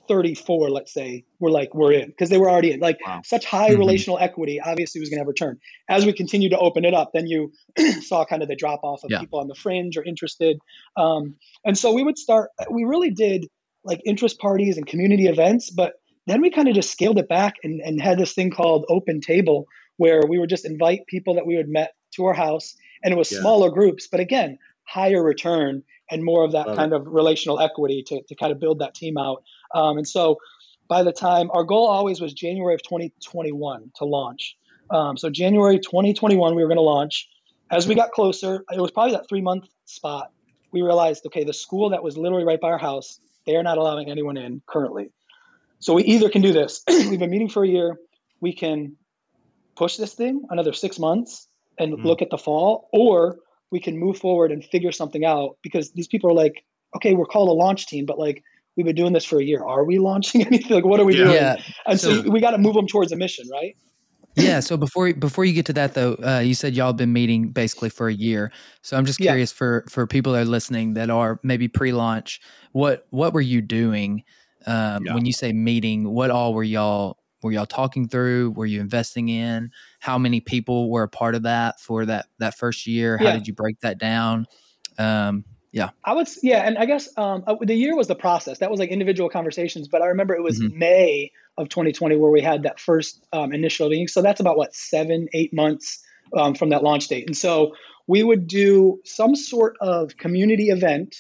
34, let's say, were like, we're in because they were already in. Like, wow. such high mm-hmm. relational equity obviously was going to have return. As we continued to open it up, then you [CLEARS THROAT] saw kind of the drop off of yeah. people on the fringe or interested. Um, and so we would start, we really did like interest parties and community events, but then we kind of just scaled it back and, and had this thing called open table where we would just invite people that we had met to our house and it was yeah. smaller groups but again higher return and more of that Love kind it. of relational equity to, to kind of build that team out um, and so by the time our goal always was january of 2021 to launch um, so january 2021 we were going to launch as we got closer it was probably that three month spot we realized okay the school that was literally right by our house they are not allowing anyone in currently so we either can do this. [CLEARS THROAT] We've been meeting for a year. We can push this thing another six months and mm-hmm. look at the fall, or we can move forward and figure something out because these people are like, okay, we're called a launch team, but like we've been doing this for a year. Are we launching [LAUGHS] anything? Like, what are we yeah. doing? Yeah. And so, so we got to move them towards a mission, right? yeah. So before before you get to that though, uh, you said y'all been meeting basically for a year. So I'm just curious yeah. for for people that are listening that are maybe pre-launch, what what were you doing um, yeah. When you say meeting, what all were y'all were y'all talking through? Were you investing in? How many people were a part of that for that that first year? How yeah. did you break that down? Um, yeah, I would. Yeah, and I guess um, uh, the year was the process. That was like individual conversations. But I remember it was mm-hmm. May of 2020 where we had that first um, initial meeting. So that's about what seven, eight months um, from that launch date. And so we would do some sort of community event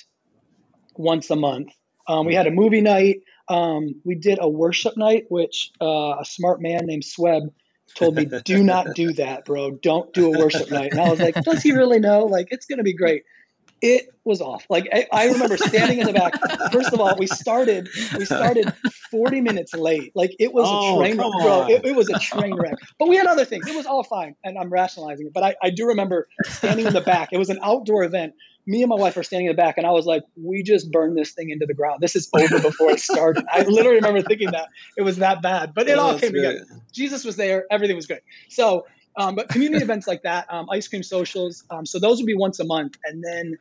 once a month. Um, we had a movie night. Um, we did a worship night, which uh, a smart man named Sweb told me, "Do not do that, bro. Don't do a worship night." And I was like, "Does he really know? Like, it's going to be great." It was off. Like I, I, remember standing in the back. [LAUGHS] First of all, we started we started 40 minutes late. Like it was oh, a train wreck, bro. It, it, was a train wreck. But we had other things. It was all fine, and I'm rationalizing it. But I, I do remember standing in the back. It was an outdoor event me and my wife are standing in the back, and I was like, "We just burned this thing into the ground. This is over before it started." I literally remember thinking that it was that bad, but it oh, all came together. Jesus was there. Everything was good. So, um, but community events like that, um, ice cream socials. Um, so those would be once a month, and then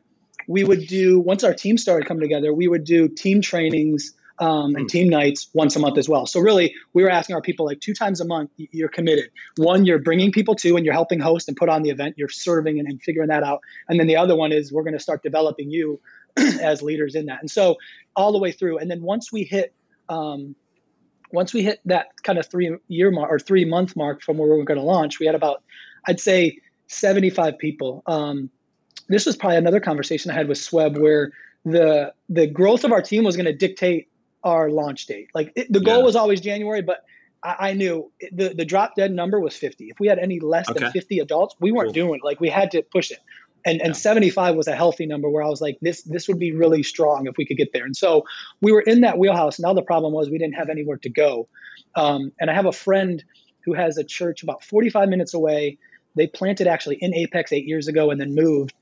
we would do once our team started coming together, we would do team trainings um, and hmm. team nights once a month as well. So really, we were asking our people like two times a month, you're committed. One, you're bringing people to and you're helping host and put on the event. You're serving and, and figuring that out. And then the other one is we're going to start developing you [CLEARS THROAT] as leaders in that. And so all the way through. And then once we hit, um, once we hit that kind of three year mark or three month mark from where we were going to launch, we had about, I'd say, 75 people. Um, this was probably another conversation I had with Sweb where the the growth of our team was going to dictate our launch date. Like it, the goal yeah. was always January, but I, I, knew the the drop dead number was 50. If we had any less okay. than 50 adults, we weren't cool. doing it. Like we had to push it. And, yeah. and 75 was a healthy number where I was like, this this would be really strong if we could get there. And so we were in that wheelhouse. Now the problem was we didn't have anywhere to go. Um, and I have a friend who has a church about 45 minutes away. They planted actually in Apex eight years ago and then moved.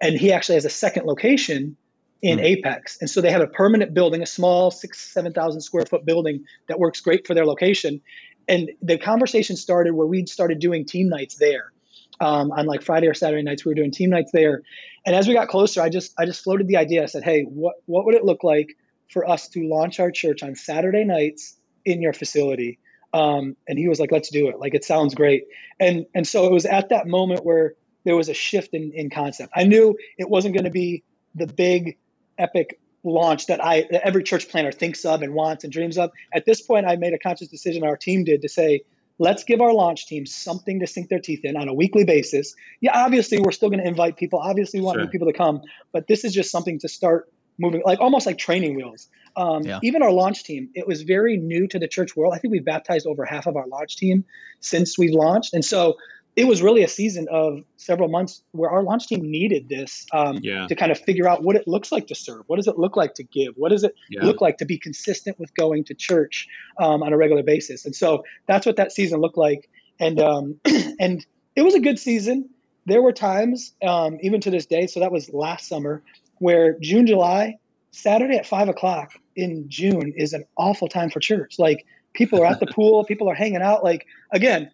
And he actually has a second location in mm. Apex. And so they have a permanent building, a small six, 7,000 square foot building that works great for their location. And the conversation started where we started doing team nights there. Um, on like Friday or Saturday nights, we were doing team nights there. And as we got closer, I just I just floated the idea. I said, "Hey, what what would it look like for us to launch our church on Saturday nights in your facility?" Um, and he was like, "Let's do it. Like it sounds great." And and so it was at that moment where there was a shift in, in concept. I knew it wasn't going to be the big epic launch that I that every church planner thinks of and wants and dreams of. At this point, I made a conscious decision. Our team did to say, let's give our launch team something to sink their teeth in on a weekly basis. Yeah, obviously, we're still going to invite people. Obviously, we want sure. people to come, but this is just something to start moving, like almost like training wheels. Um, yeah. Even our launch team, it was very new to the church world. I think we've baptized over half of our launch team since we've launched, and so it was really a season of several months where our launch team needed this um, yeah. to kind of figure out what it looks like to serve. What does it look like to give? What does it yeah. look like to be consistent with going to church um, on a regular basis? And so that's what that season looked like. And um, [CLEARS THROAT] and it was a good season. There were times, um, even to this day. So that was last summer, where June, July, Saturday at five o'clock in June is an awful time for church. Like people are at the [LAUGHS] pool, people are hanging out. Like again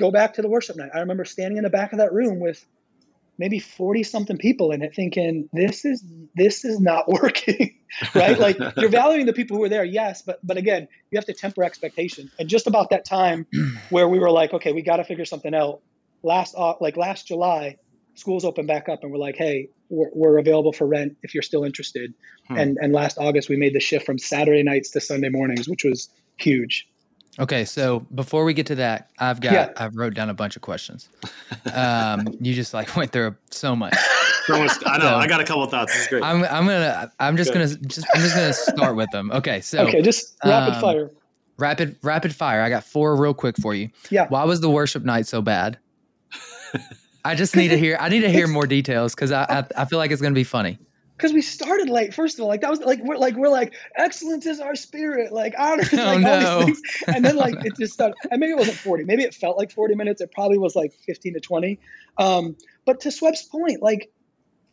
go back to the worship night. I remember standing in the back of that room with maybe 40 something people in it thinking this is this is not [LAUGHS] working [LAUGHS] right? Like you're valuing the people who are there yes but but again you have to temper expectation and just about that time [CLEARS THROAT] where we were like okay we got to figure something out. Last like last july schools opened back up and we're like hey we're, we're available for rent if you're still interested. Hmm. and and last august we made the shift from saturday nights to sunday mornings which was huge Okay, so before we get to that, I've got yeah. I've wrote down a bunch of questions. Um, [LAUGHS] you just like went through so much. I know. So, I got a couple thoughts. This is great. I'm I'm gonna I'm just gonna just I'm just gonna start with them. Okay, so okay, just rapid um, fire. Rapid rapid fire. I got four real quick for you. Yeah. Why was the worship night so bad? [LAUGHS] I just need to hear. I need to hear more details because I, I I feel like it's gonna be funny because we started late. First of all, like that was like we're like we're like excellence is our spirit, like honor, [LAUGHS] oh, like no. all these things, and then like it [LAUGHS] just started. And maybe it wasn't forty. Maybe it felt like forty minutes. It probably was like fifteen to twenty. Um, but to Sweb's point, like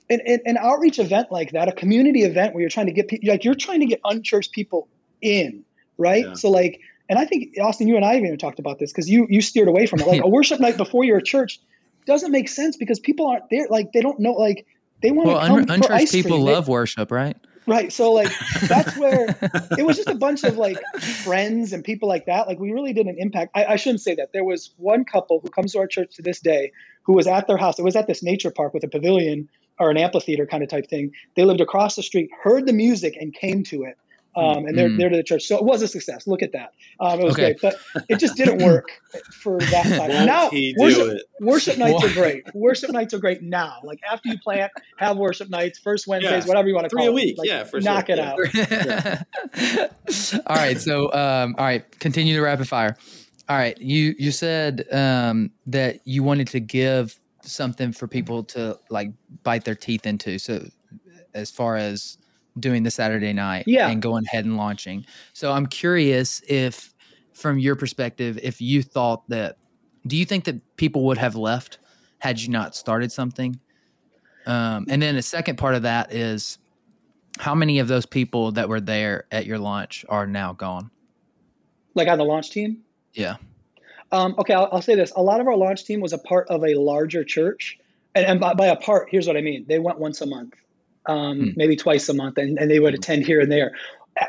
an, an outreach event like that, a community event where you're trying to get people, like you're trying to get unchurched people in, right? Yeah. So like, and I think Austin, you and I have even talked about this because you you steered away from it. Like [LAUGHS] a worship night before you're a church doesn't make sense because people aren't there. Like they don't know. Like they want well, to come un- unchurched people love worship, right? Right. So like that's where [LAUGHS] it was just a bunch of like friends and people like that. Like we really did an impact. I, I, shouldn't say that. There was one couple who comes to our church to this day who was at their house. It was at this nature park with a pavilion or an amphitheater kind of type thing. They lived across the street, heard the music, and came to it um, and they're, mm. they're to the church. So it was a success. Look at that. Um, it was okay. great, but it just didn't work for that [LAUGHS] time. now, worship, worship, nights are great. Worship nights are great now. Like after you plant, have worship nights, first Wednesdays, yeah. whatever you want to call Three a week. Like, yeah, for knock sure. it yeah. out. [LAUGHS] all right. So, um, all right, continue the rapid fire. All right. You, you said um, that you wanted to give something for people to like bite their teeth into. So as far as doing the Saturday night yeah. and going ahead and launching. So I'm curious if, from your perspective, if you thought that, do you think that people would have left had you not started something? Um, and then the second part of that is how many of those people that were there at your launch are now gone? Like on the launch team? Yeah. Um, okay, I'll, I'll, say this. A lot of our launch team was a part of a larger church. And, and by, by a part, here's what I mean. They went once a month um, hmm. maybe twice a month, and, and they would hmm. attend here and there.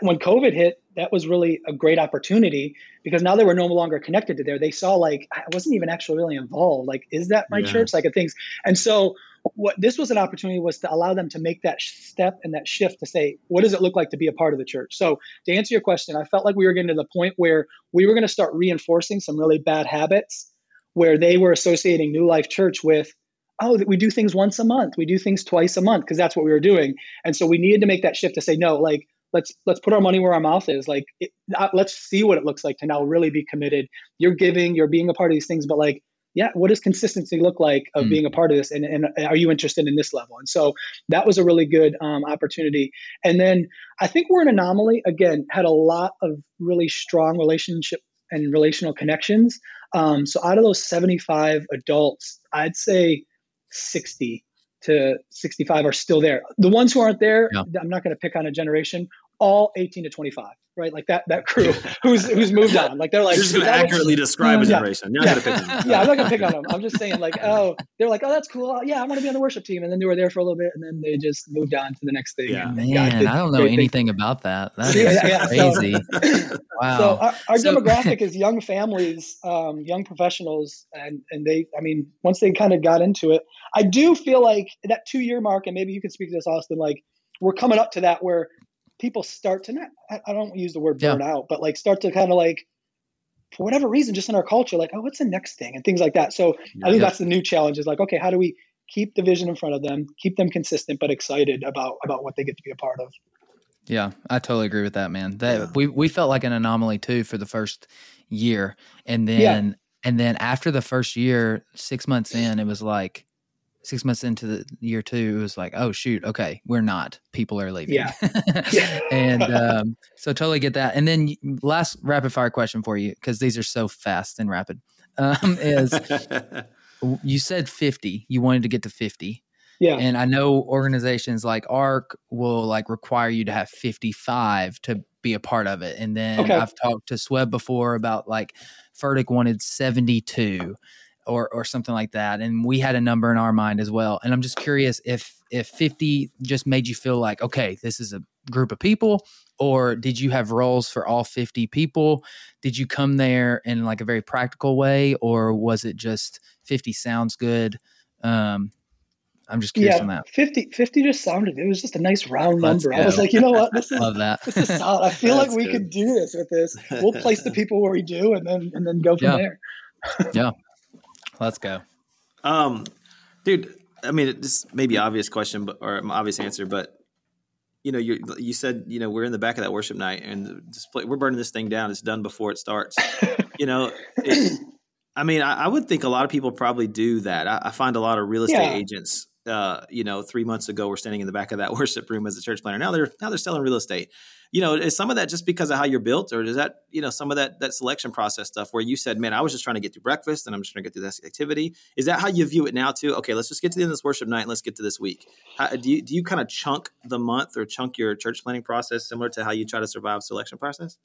When COVID hit, that was really a great opportunity because now they were no longer connected to there. They saw like I wasn't even actually really involved. Like, is that my yeah. church? Like, a things. And so, what this was an opportunity was to allow them to make that step and that shift to say, what does it look like to be a part of the church? So, to answer your question, I felt like we were getting to the point where we were going to start reinforcing some really bad habits where they were associating New Life Church with oh, we do things once a month, we do things twice a month because that's what we were doing, and so we needed to make that shift to say no, like let's let's put our money where our mouth is, like it, uh, let's see what it looks like to now really be committed. You're giving, you're being a part of these things, but like yeah, what does consistency look like of mm. being a part of this? And, and are you interested in this level? And so that was a really good um, opportunity. And then I think we're an anomaly. Again, had a lot of really strong relationship and relational connections. Um, so out of those 75 adults, I'd say 60 to 65 are still there. The ones who aren't there, yeah. I'm not going to pick on a generation, all 18 to 25 right? Like that that crew [LAUGHS] who's who's moved on. Like they're like you're just going to accurately was, describe a generation. You're yeah. not going to pick on [LAUGHS] Yeah, I'm not going to pick on them. I'm just saying like oh they're like oh that's cool. Yeah, I want to be on the worship team, and then they were there for a little bit, and then they just moved on to the next thing. Yeah, man, I don't know anything thing. about that. That is yeah, crazy. So, [LAUGHS] wow. So our, our so, demographic is young families, um, young professionals, and and they. I mean, once they kind of got into it, I do feel like that two year mark, and maybe you can speak to this, Austin. Like we're coming up to that where people start to not I don't use the word burn yeah. out, but like start to kind of like for whatever reason, just in our culture, like, oh, what's the next thing and things like that. So. I think that's the new challenge is like, okay, how do we keep the vision in front of them, keep them consistent but excited about about what they get to be a part of. Yeah, I totally agree with that, man. That yeah. we we felt like an anomaly too for the first year. And then and then after the first year, six months in, it was like six months into the year two, it was like, oh shoot, okay, we're not. People are leaving. Yeah. [LAUGHS] and [LAUGHS] um, so totally get that. And then last rapid fire question for you, because these are so fast and rapid, um, is [LAUGHS] you said 50, you wanted to get to 50. Yeah. And I know organizations like ARC will like require you to have 55 to be a part of it. And then okay. I've talked to Sweb before about like Furtick wanted 72 or or something like that and we had a number in our mind as well and i'm just curious if if 50 just made you feel like okay this is a group of people or did you have roles for all 50 people did you come there in like a very practical way or was it just 50 sounds good um I'm just curious yeah, on that. 50, 50 just sounded, it was just a nice round number. I was like, you know what? This [LAUGHS] is, Love that. this is solid. I feel like we good. could do this with this. We'll place the [LAUGHS] people where we do and then, and then go from yeah. there. yeah. Let's go. Um, dude, I mean, this may be obvious question, but or obvious answer, but you know, you you said you know we're in the back of that worship night and display, we're burning this thing down. It's done before it starts. you know, it, I mean, I, I, would think a lot of people probably do that. I, I find a lot of real estate yeah. agents. Uh, you know, three months ago, were standing in the back of that [LAUGHS] worship room as a church planner. Now they're now they're selling real estate you know, is some of that just because of how you're built, or is that you know some of that that selection process stuff where you said, man, I was just trying to get through breakfast and I'm just trying to get through this activity? Is that how you view it now too? Okay, let's just get to the end of this worship night and let's get to this week. How, do you do you kind of chunk the month or chunk your church planning process similar to how you try to survive selection process?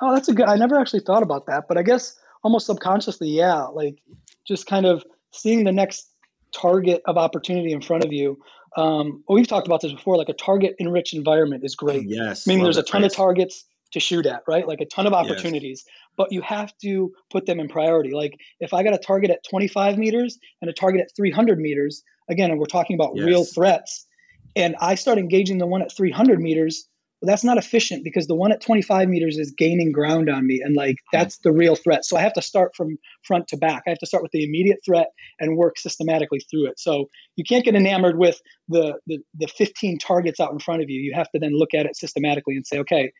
Oh, that's a good. I never actually thought about that, but I guess almost subconsciously, yeah, like just kind of seeing the next target of opportunity in front of you um, we've talked about this before. Like a target enriched environment is great. Yes, meaning there's a ton phrase. of targets to shoot at, right? Like a ton of opportunities, yes. but you have to put them in priority. Like if I got a target at 25 meters and a target at 300 meters, again, and we're talking about yes. real threats, and I start engaging the one at 300 meters, well, that's not efficient because the one at 25 meters is gaining ground on me and like hmm. that's the real threat. So i have to start from front to back. I have to start with the immediate threat and work systematically through it. So you can't get enamored with the, the the 15 targets out in front of you. You have to then look at it systematically and say okay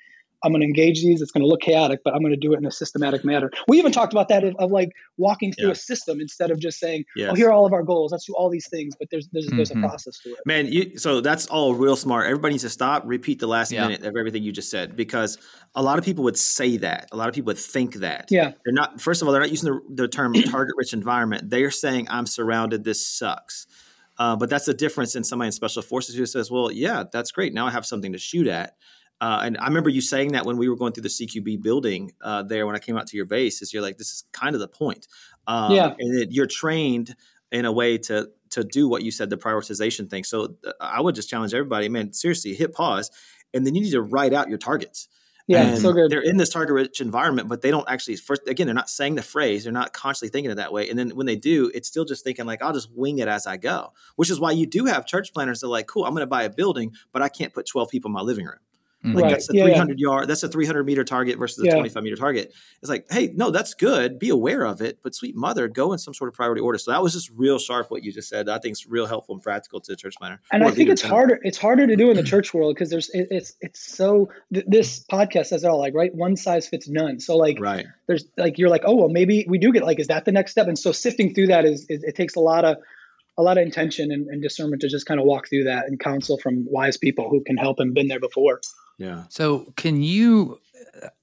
I'm going to engage these. It's going to look chaotic, but I'm going to do it in a systematic manner. We even talked about that of, of like walking through yeah. a system instead of just saying, oh, yes. "Oh, here are all of our goals. Let's do all these things." But there's there's, mm-hmm. there's a mm-hmm. process to it. Man, you, so that's all real smart. Everybody needs to stop, repeat the last yeah. minute of everything you just said because a lot of people would say that. A lot of people would think that. Yeah, they're not. First of all, they're not using the, the term [CLEARS THROAT] target-rich environment. They're saying, "I'm surrounded. This sucks." Uh, but that's the difference in somebody in special forces who says, "Well, yeah, that's great. Now I have something to shoot at." Uh, and I remember you saying that when we were going through the CQB building uh, there, when I came out to your base, is you're like, this is kind of the point. Um, yeah. And it, you're trained in a way to to do what you said, the prioritization thing. So uh, I would just challenge everybody, man, seriously, hit pause, and then you need to write out your targets. Yeah, so good. They're in this target rich environment, but they don't actually first again, they're not saying the phrase, they're not consciously thinking it that way. And then when they do, it's still just thinking like, I'll just wing it as I go. Which is why you do have church planners that are like, cool, I'm gonna buy a building, but I can't put 12 people in my living room. Like right. that's a yeah, 300 yeah. yard, that's a 300 meter target versus a yeah. 25 meter target. It's like, hey, no, that's good. Be aware of it, but sweet mother, go in some sort of priority order. So that was just real sharp what you just said. I think it's real helpful and practical to the church planner. And I think it's harder. It's harder to do in the [CLEARS THROAT] church world because there's it, it's it's so th- this podcast says it all like right one size fits none. So like right. there's like you're like oh well maybe we do get like is that the next step? And so sifting through that is, is it takes a lot of a lot of intention and, and discernment to just kind of walk through that and counsel from wise people who can help and been there before. Yeah. So can you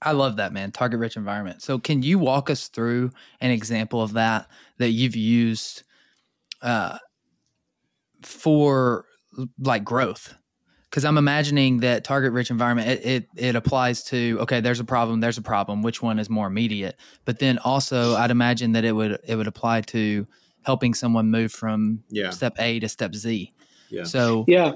I love that man, target rich environment. So can you walk us through an example of that that you've used uh for like growth because I'm imagining that target rich environment it, it, it applies to okay there's a problem there's a problem which one is more immediate but then also I'd imagine that it would it would apply to helping someone move from yeah. step A to step Z. Yeah. So yeah,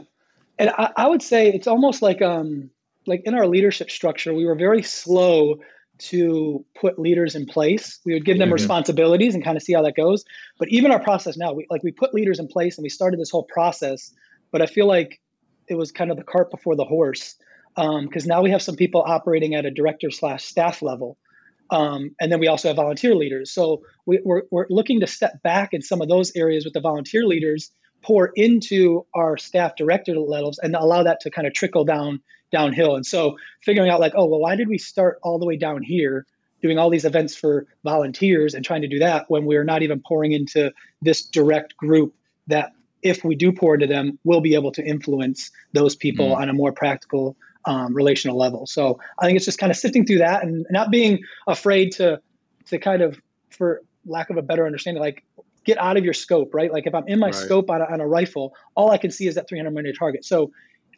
and I, I would say it's almost like um like in our leadership structure we were very slow to put leaders in place. We would give them responsibilities and kind of see how that goes. But even our process now, we like we put leaders in place and we started this whole process. But I feel like it was kind of the cart before the horse because um, now we have some people operating at a director slash staff level. Um, and then we also have volunteer leaders. So we, we're, we're looking to step back in some of those areas with the volunteer leaders, pour into our staff director levels, and allow that to kind of trickle down downhill. And so figuring out like, oh, well, why did we start all the way down here? doing all these events for volunteers and trying to do that when we're not even pouring into this direct group that if we do pour into them, we'll be able to influence those people mm. on a more practical um, relational level. So I think it's just kind of sifting through that and not being afraid to to kind of, for lack of a better understanding, like get out of your scope, right? Like if I'm in my right. scope on a, on a rifle, all I can see is that 300 millimeter target. So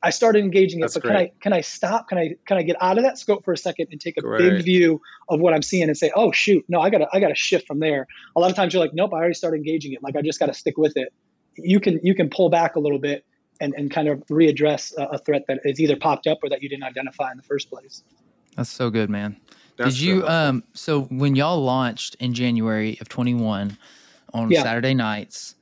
I started engaging it, but great. can I can I stop? Can I can I get out of that scope for a second and take a great. big view of what I'm seeing and say, oh shoot, no, I gotta I gotta shift from there. A lot of times you're like, nope, I already started engaging it. Like I just gotta stick with it you can you can pull back a little bit and, and kind of readdress a, a threat that is either popped up or that you didn't identify in the first place. That's so good, man. That's Did you so um so when y'all launched in January of 21 on yeah. Saturday nights,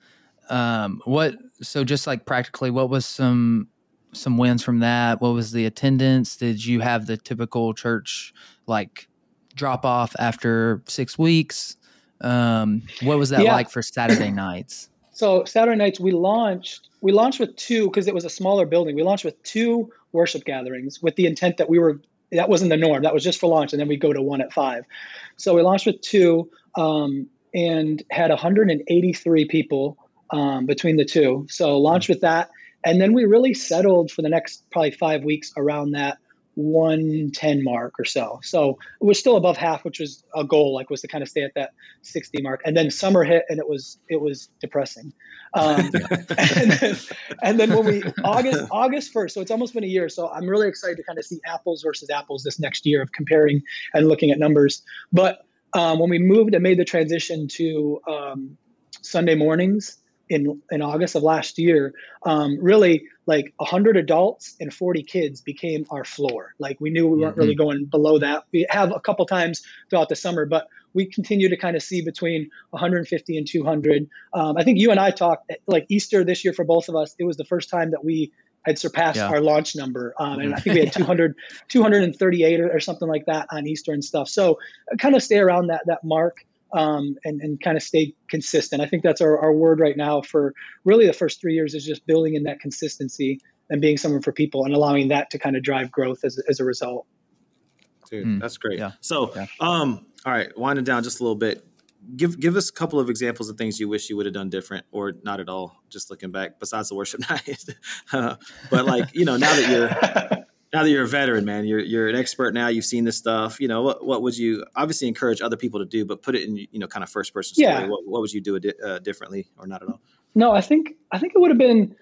um what so just like practically what was some some wins from that? What was the attendance? Did you have the typical church like drop off after 6 weeks? Um what was that yeah. like for Saturday nights? [CLEARS THROAT] So Saturday nights we launched we launched with two because it was a smaller building. We launched with two worship gatherings with the intent that we were that wasn't the norm. That was just for launch, and then we go to one at five. So we launched with two um, and had 183 people um, between the two. So launched with that, and then we really settled for the next probably five weeks around that 110 mark or so. So it was still above half, which was a goal, like was to kind of stay at that 60 mark. And then summer hit and it was, it was depressing. Um, [LAUGHS] and, then, and then when we, August, August 1st, so it's almost been a year. So I'm really excited to kind of see apples versus apples this next year of comparing and looking at numbers. But um, when we moved and made the transition to um, Sunday mornings, in in August of last year, um, really like 100 adults and 40 kids became our floor. Like we knew we weren't mm-hmm. really going below that. We have a couple times throughout the summer, but we continue to kind of see between 150 and 200. Um, I think you and I talked like Easter this year for both of us. It was the first time that we had surpassed yeah. our launch number. Um, and I think we had [LAUGHS] 200, 238 or, or, something like that on Easter and stuff. So kind of stay around that, that mark um, and, and kind of stay consistent. I think that's our, our word right now for really the first three years is just building in that consistency and being someone for people and allowing that to kind of drive growth as, as a result. Dude, mm. that's great. Yeah. So, yeah. um, all right, winding down just a little bit. Give give us a couple of examples of things you wish you would have done different, or not at all. Just looking back, besides the worship [LAUGHS] night. uh, [LAUGHS] but like you know, now that you're [LAUGHS] now that you're a veteran, man, you're you're an expert now. You've seen this stuff. You know, what what would you obviously encourage other people to do, but put it in you know kind of first person story. Yeah. What, what would you do uh, differently or not at all? No, I think I think it would have been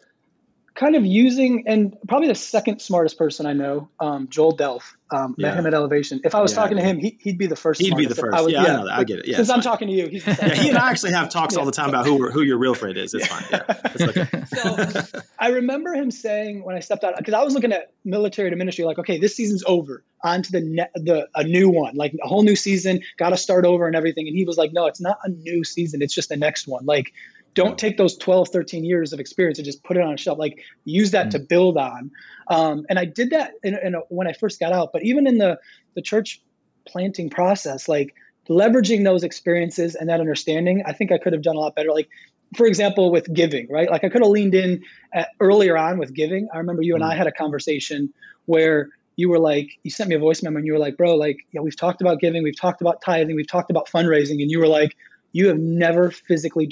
kind of using and probably the second smartest person I know, um, Joel Delf. Um, yeah. Met him at Elevation. If I was yeah, talking to him, he, would be the first. He'd be the first. I was, yeah, yeah, I, I, get it. Yeah, since I'm talking to you, he's yeah. He and I actually have talks all the time about who who your real friend is. It's fine. Yeah, [LAUGHS] it's okay. so I remember him saying when I stepped out because I was looking at military to ministry, like, okay, this season's over, on to the ne- the a new one, like a whole new season, got to start over and everything. And he was like, no, it's not a new season. It's just the next one. Like don't take those 12 13 years of experience and just put it on a shelf like use that mm-hmm. to build on. Um, and i did that in, in a, when i first got out but even in the the church planting process like leveraging those experiences and that understanding i think i could have done a lot better. Like for example with giving right? Like i could have leaned in at, earlier on with giving. I remember you and mm-hmm. i had a conversation where you were like you sent me a voice memo and you were like bro like yeah we've talked about giving we've talked about tithing we've talked about fundraising and you were like you have never physically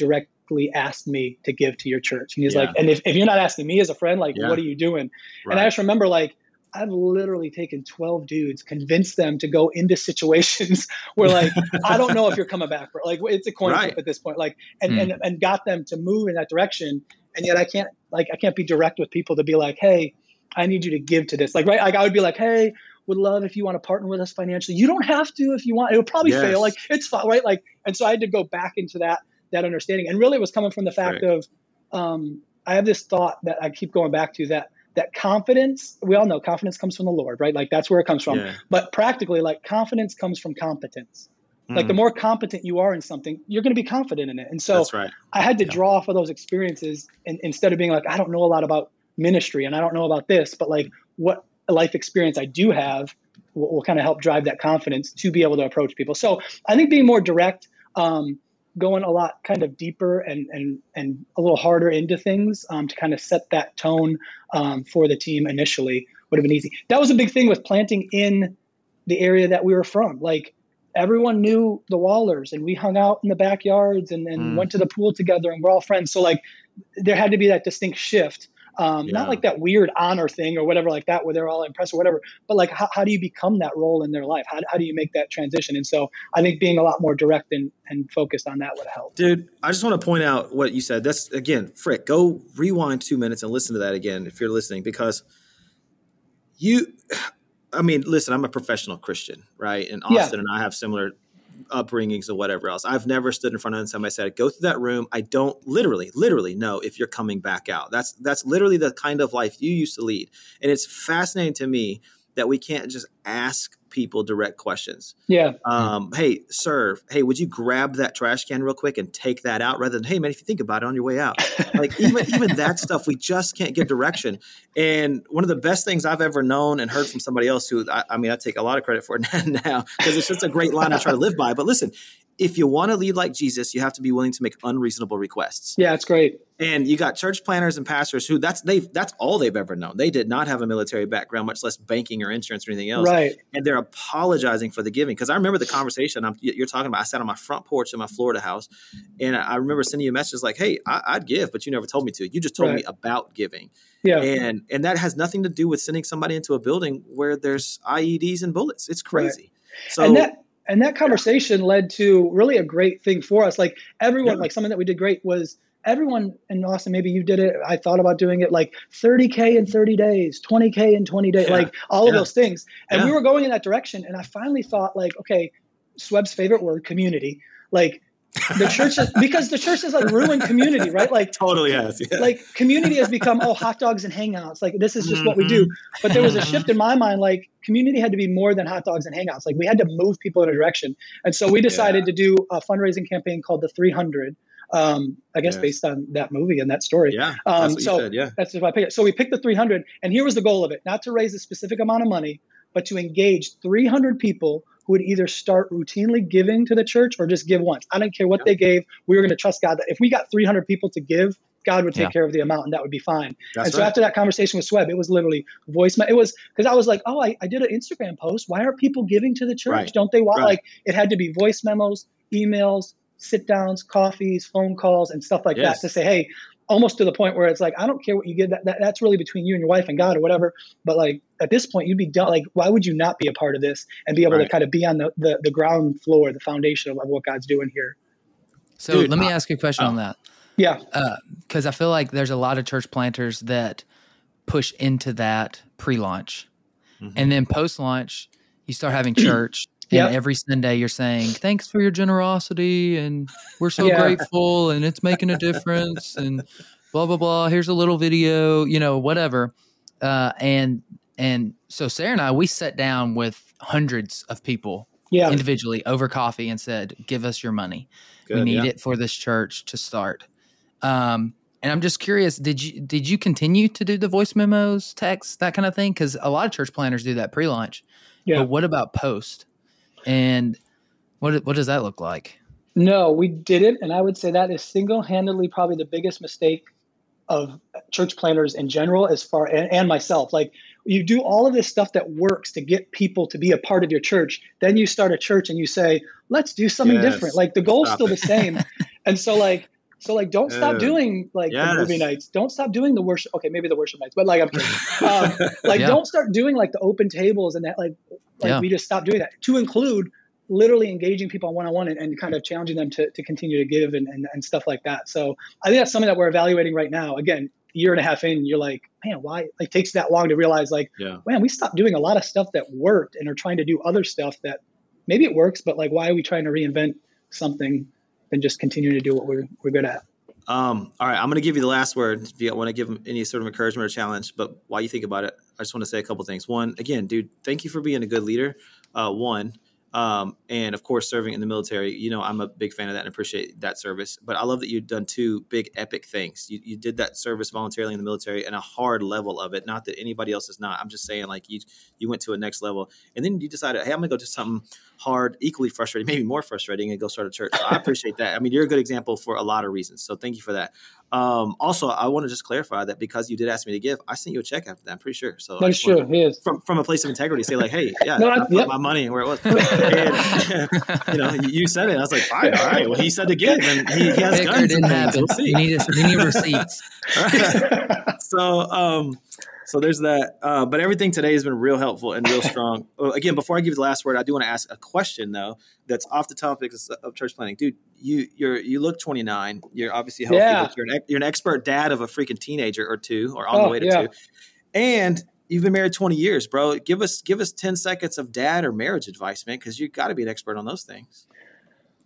direct asked me to give to your church. And he's yeah. like, and if, if you're not asking me as a friend, like, yeah. what are you doing? Right. And I just remember like, I've literally taken 12 dudes, convinced them to go into situations [LAUGHS] where like, I don't know if you're coming back, but like it's a coin right. flip at this point, like, and, mm. and, and got them to move in that direction. and yet I can't like I can't be direct with people to be like, hey, I need you to give to this. Like right, like I would be like, hey, would love if you want to partner with us financially. You don't have to if you want. It would probably yes. fail. Like it's fine, right? Like, and so I had to go back into that that understanding, and really it was coming from the fact right. of um, I have this thought that I keep going back to that that confidence. We all know confidence comes from the Lord, right? Like that's where it comes from. Yeah. But practically, like confidence comes from competence. Like the mm. more competent you are in something, you're going to be confident in it. And so right. I had to yeah. draw off of those experiences and, instead of being like, I don't know a lot about ministry and I don't know about this, but like what life experience I do have will, will kind of help drive that confidence to be able to approach people. So I think being more direct, um, going a lot kind of deeper and and and a little harder into things um, to kind of set that tone um, for the team initially would have been easy. That was a big thing with planting in the area that we were from. Like everyone knew the Wallers and we hung out in the backyards and, and mm. went to the pool together and we're all friends. So like there had to be that distinct shift. Um, yeah. Not like that weird honor thing or whatever like that where they're all impressed or whatever, but like how, how do you become that role in their life? How, how do you make that transition? And so I think being a lot more direct and, and focused on that would help. Dude, I just want to point out what you said. That's again, Frick, go rewind two minutes and listen to that again if you're listening because you [SIGHS] I mean, listen, I'm a professional Christian, right? And Austin yeah. and I have similar upbringings or whatever else. I've never stood in front of somebody said, "Go through that room." I don't literally, literally know if you're coming back out. That's that's literally the kind of life you used to lead, and it's fascinating to me that we can't just ask people direct questions. Yeah. Um, hey, sir, hey, would you grab that trash can real quick and take that out rather than, hey, man, if you think about it on your way out? Like even even that [LAUGHS] stuff, we just can't give direction. And one of the best things I've ever known and heard from somebody else who I, I mean, I take a lot of credit for it [LAUGHS] now because it's just a great line I try to live by. But listen, if you want to lead like Jesus, you have to be willing to make unreasonable requests. Yeah, it's great. And you got church planners and pastors who that's they that's all they've ever known. They did not have a military background, much less banking or insurance or anything else. Right. And they're apologizing for the giving because I remember the conversation I'm, you're talking about. I sat on my front porch in my Florida house, and I remember sending you a message like, "Hey, I, would give, but you never told me to. You just told right. me about giving." Yeah. And and that has nothing to do with sending somebody into a building where there's IEDs and bullets. It's crazy. Right. So. And that, and that conversation led to really a great thing for us. Like everyone, yeah. like something that we did great was everyone in Austin, maybe you did it. I thought about doing it like 30K in 30 days, 20K in 20 days, yeah. like all of those things. And we were going in that direction. And I finally thought, like, okay, Sweb's favorite word, community. Like, the church is because the church is like ruined community, right? Like totally has. Yeah. Like community has become oh hot dogs and hangouts. Like this is just mm-hmm. what we do. Mm-hmm. But there was a shift in my mind. Like community had to be more than hot dogs and hangouts. Like we had to move people in a direction. And so we decided yeah. to do a fundraising campaign called the 300. Um, I guess yes. based on that movie and that story. Yeah. Um, so said, yeah. that's if I pick it. So we picked the 300, and here was the goal of it: not to raise a specific amount of money, but to engage 300 people who would either start routinely giving to the church or just give once. I don't care what yeah. they gave. We were going to trust God that if we got 300 people to give, God would take yeah. care of the amount and that would be fine. That's and so right. after that conversation with Sweb, it was literally voice. It was because I was like, oh, I, I, did an Instagram post. Why aren't people giving to the church? Right. Don't they want right. like it had to be voice memos, emails, sit downs, coffees, phone calls, and stuff like yes. that to say, hey, almost to the point where it's like, I don't care what you get. That, that, that's really between you and your wife and God or whatever. But like at this point, you'd be done. Like, why would you not be a part of this and be able right. to kind of be on the, the, the ground floor, the foundation of, of, what God's doing here? So Dude, let me ask you a question uh, on that. Yeah. Because uh, I feel like there's a lot of church planters that push into that pre launch. Mm-hmm. And then post launch, you start having church and every Sunday you're saying, thanks for your generosity and we're so yeah. grateful and it's making a difference and blah, blah, blah. Here's a little video, you know, whatever. Uh, and, and so Sarah and I, we sat down with hundreds of people yeah. individually over coffee and said, give us your money. Good, we need yeah. it for this church to start. Um, and I'm just curious, did you did you continue to do the voice memos, text, that kind of thing? Because a lot of church planners do that pre-launch. Yeah. But what about post? And what what does that look like? No, we didn't, and I would say that is single-handedly probably the biggest mistake of church planners in general, as far and, and myself. Like you do all of this stuff that works to get people to be a part of your church. Then you start a church and you say, "Let's do something yes. different." Like the goal's Stop still it. the same, [LAUGHS] and so like so like, don't stop doing like yes. the movie nights. Don't stop doing the worship. Okay, maybe the worship nights, but like I'm kidding. Um, like, [LAUGHS] yeah. don't start doing like the open tables and that. Like, like yeah. we just stop doing that. To include literally engaging people one on one and kind of challenging them to, to continue to give and, and, and stuff like that. So I think that's something that we're evaluating right now. Again, year and a half in, you're like, man, why it takes that long to realize like, yeah. man, we stopped doing a lot of stuff that worked and are trying to do other stuff that maybe it works, but like, why are we trying to reinvent something and just continue to do what we're, we're good at? Um, all right, I'm going to give you the last word if you want to give them any sort of encouragement or challenge. But while you think about it, I just want to say a couple things. One, again, dude, thank you for being a good leader. Uh, one, um, and of course, serving in the military, you know, I'm a big fan of that and appreciate that service. But I love that you've done two big epic things. You, you did that service voluntarily in the military and a hard level of it. Not that anybody else is not. I'm just saying, like you, you went to a next level, and then you decided, hey, I'm gonna go to something hard, equally frustrating, maybe more frustrating, and go start a church. So I appreciate that. I mean, you're a good example for a lot of reasons. So thank you for that. Um, also, I want to just clarify that because you did ask me to give, I sent you a check after that. I'm pretty sure. So that's sure. He is from from a place of integrity. Say like, hey, yeah, [LAUGHS] no, I, I yep. my money where it was. and, [LAUGHS] you know, you said it. I was like, fine, all right. Well, he said to give, and he, he has Victor guns. Didn't have we'll see. You need, you need receipts. [LAUGHS] so, um, so there's that. Uh, but everything today has been real helpful and real strong. [LAUGHS] Again, before I give you the last word, I do want to ask a question though. That's off the topic of church planning, dude. You you're you look 29. You're obviously healthy. Yeah. you're an you're an expert dad of a freaking teenager or two, or on oh, the way to yeah. two, and you've been married 20 years, bro. Give us give us 10 seconds of dad or marriage advice, man, because you've got to be an expert on those things.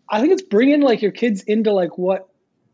I think it's bringing like your kids into like what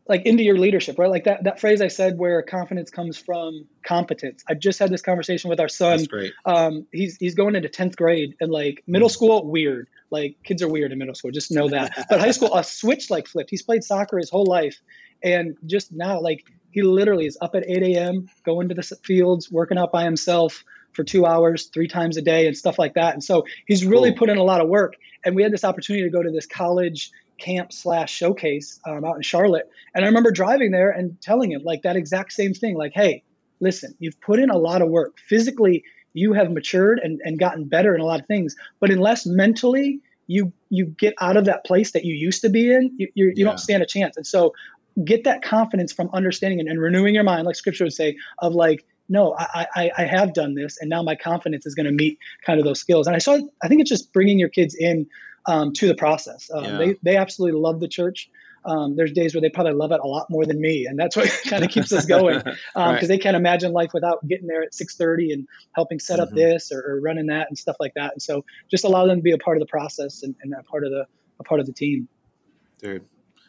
like into your leadership, right? Like that that phrase I said where confidence comes from competence. I just had this conversation with our son. That's great. Um, he's he's going into tenth grade and like middle mm. school, weird. Like kids are weird in middle school. Just know that. [LAUGHS] but high school, a switch like flipped. He's played soccer his whole life, and just now, like he literally is up at eight a.m. going to the fields, working out by himself for two hours, three times a day, and stuff like that. And so he's really cool. put in a lot of work. And we had this opportunity to go to this college camp slash showcase um, out in Charlotte. And I remember driving there and telling him like that exact same thing, like, hey, listen, you've put in a lot of work. Physically, you have matured and, and gotten better in a lot of things. But unless mentally you you get out of that place that you used to be in, you, you, you don't stand a chance. And so get that confidence from understanding and, and renewing your mind, like scripture would say, of like, no, I, I, I have done this, and now my confidence is going to meet kind of those skills. And I saw, I think it's just bringing your kids in um, to the process. Um, yeah. They they absolutely love the church. Um, there's days where they probably love it a lot more than me, and that's what [LAUGHS] kind of keeps us going because [LAUGHS] um, right. they can't imagine life without getting there at 6:30 and helping set up mm-hmm. this or, or, running that and stuff like that. And so, just allow them to be a part of the process and, and a part of the a part of the team. Dude,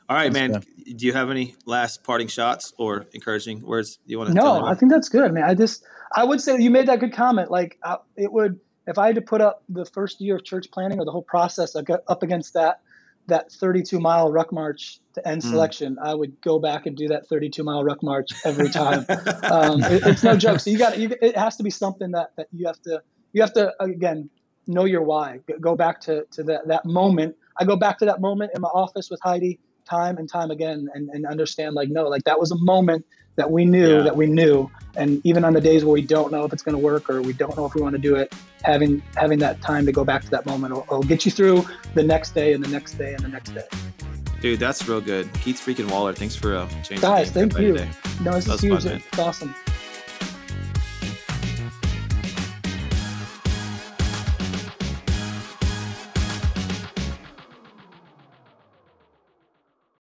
all right, man. Do you have any last parting shots or encouraging words you want to? No, I think that's good, man. I just I would say you made that good comment. Like uh, it would if I had to put up the first year of church planning or the whole process I got up against that that 32 mile ruck march to end mm. selection, I would go back and do that 32 mile ruck march every [LAUGHS] time. um, it, it's no joke. So you got you, it has to be something that that you have to you have to again know your why. Go back to to that that moment. I go back to that moment in my office with Heidi time and time again and, and understand like no like that was a moment that we knew yeah. that we knew. And even on the days where we don't know if it's going to work or we don't know if we want to do it having having that time to go back to that moment will, will get you through the next day and the next day and the next day. Dude that's real good. Keith freaking waller thanks for uh, changing guys thank you. no this is huge. fun, it's awesome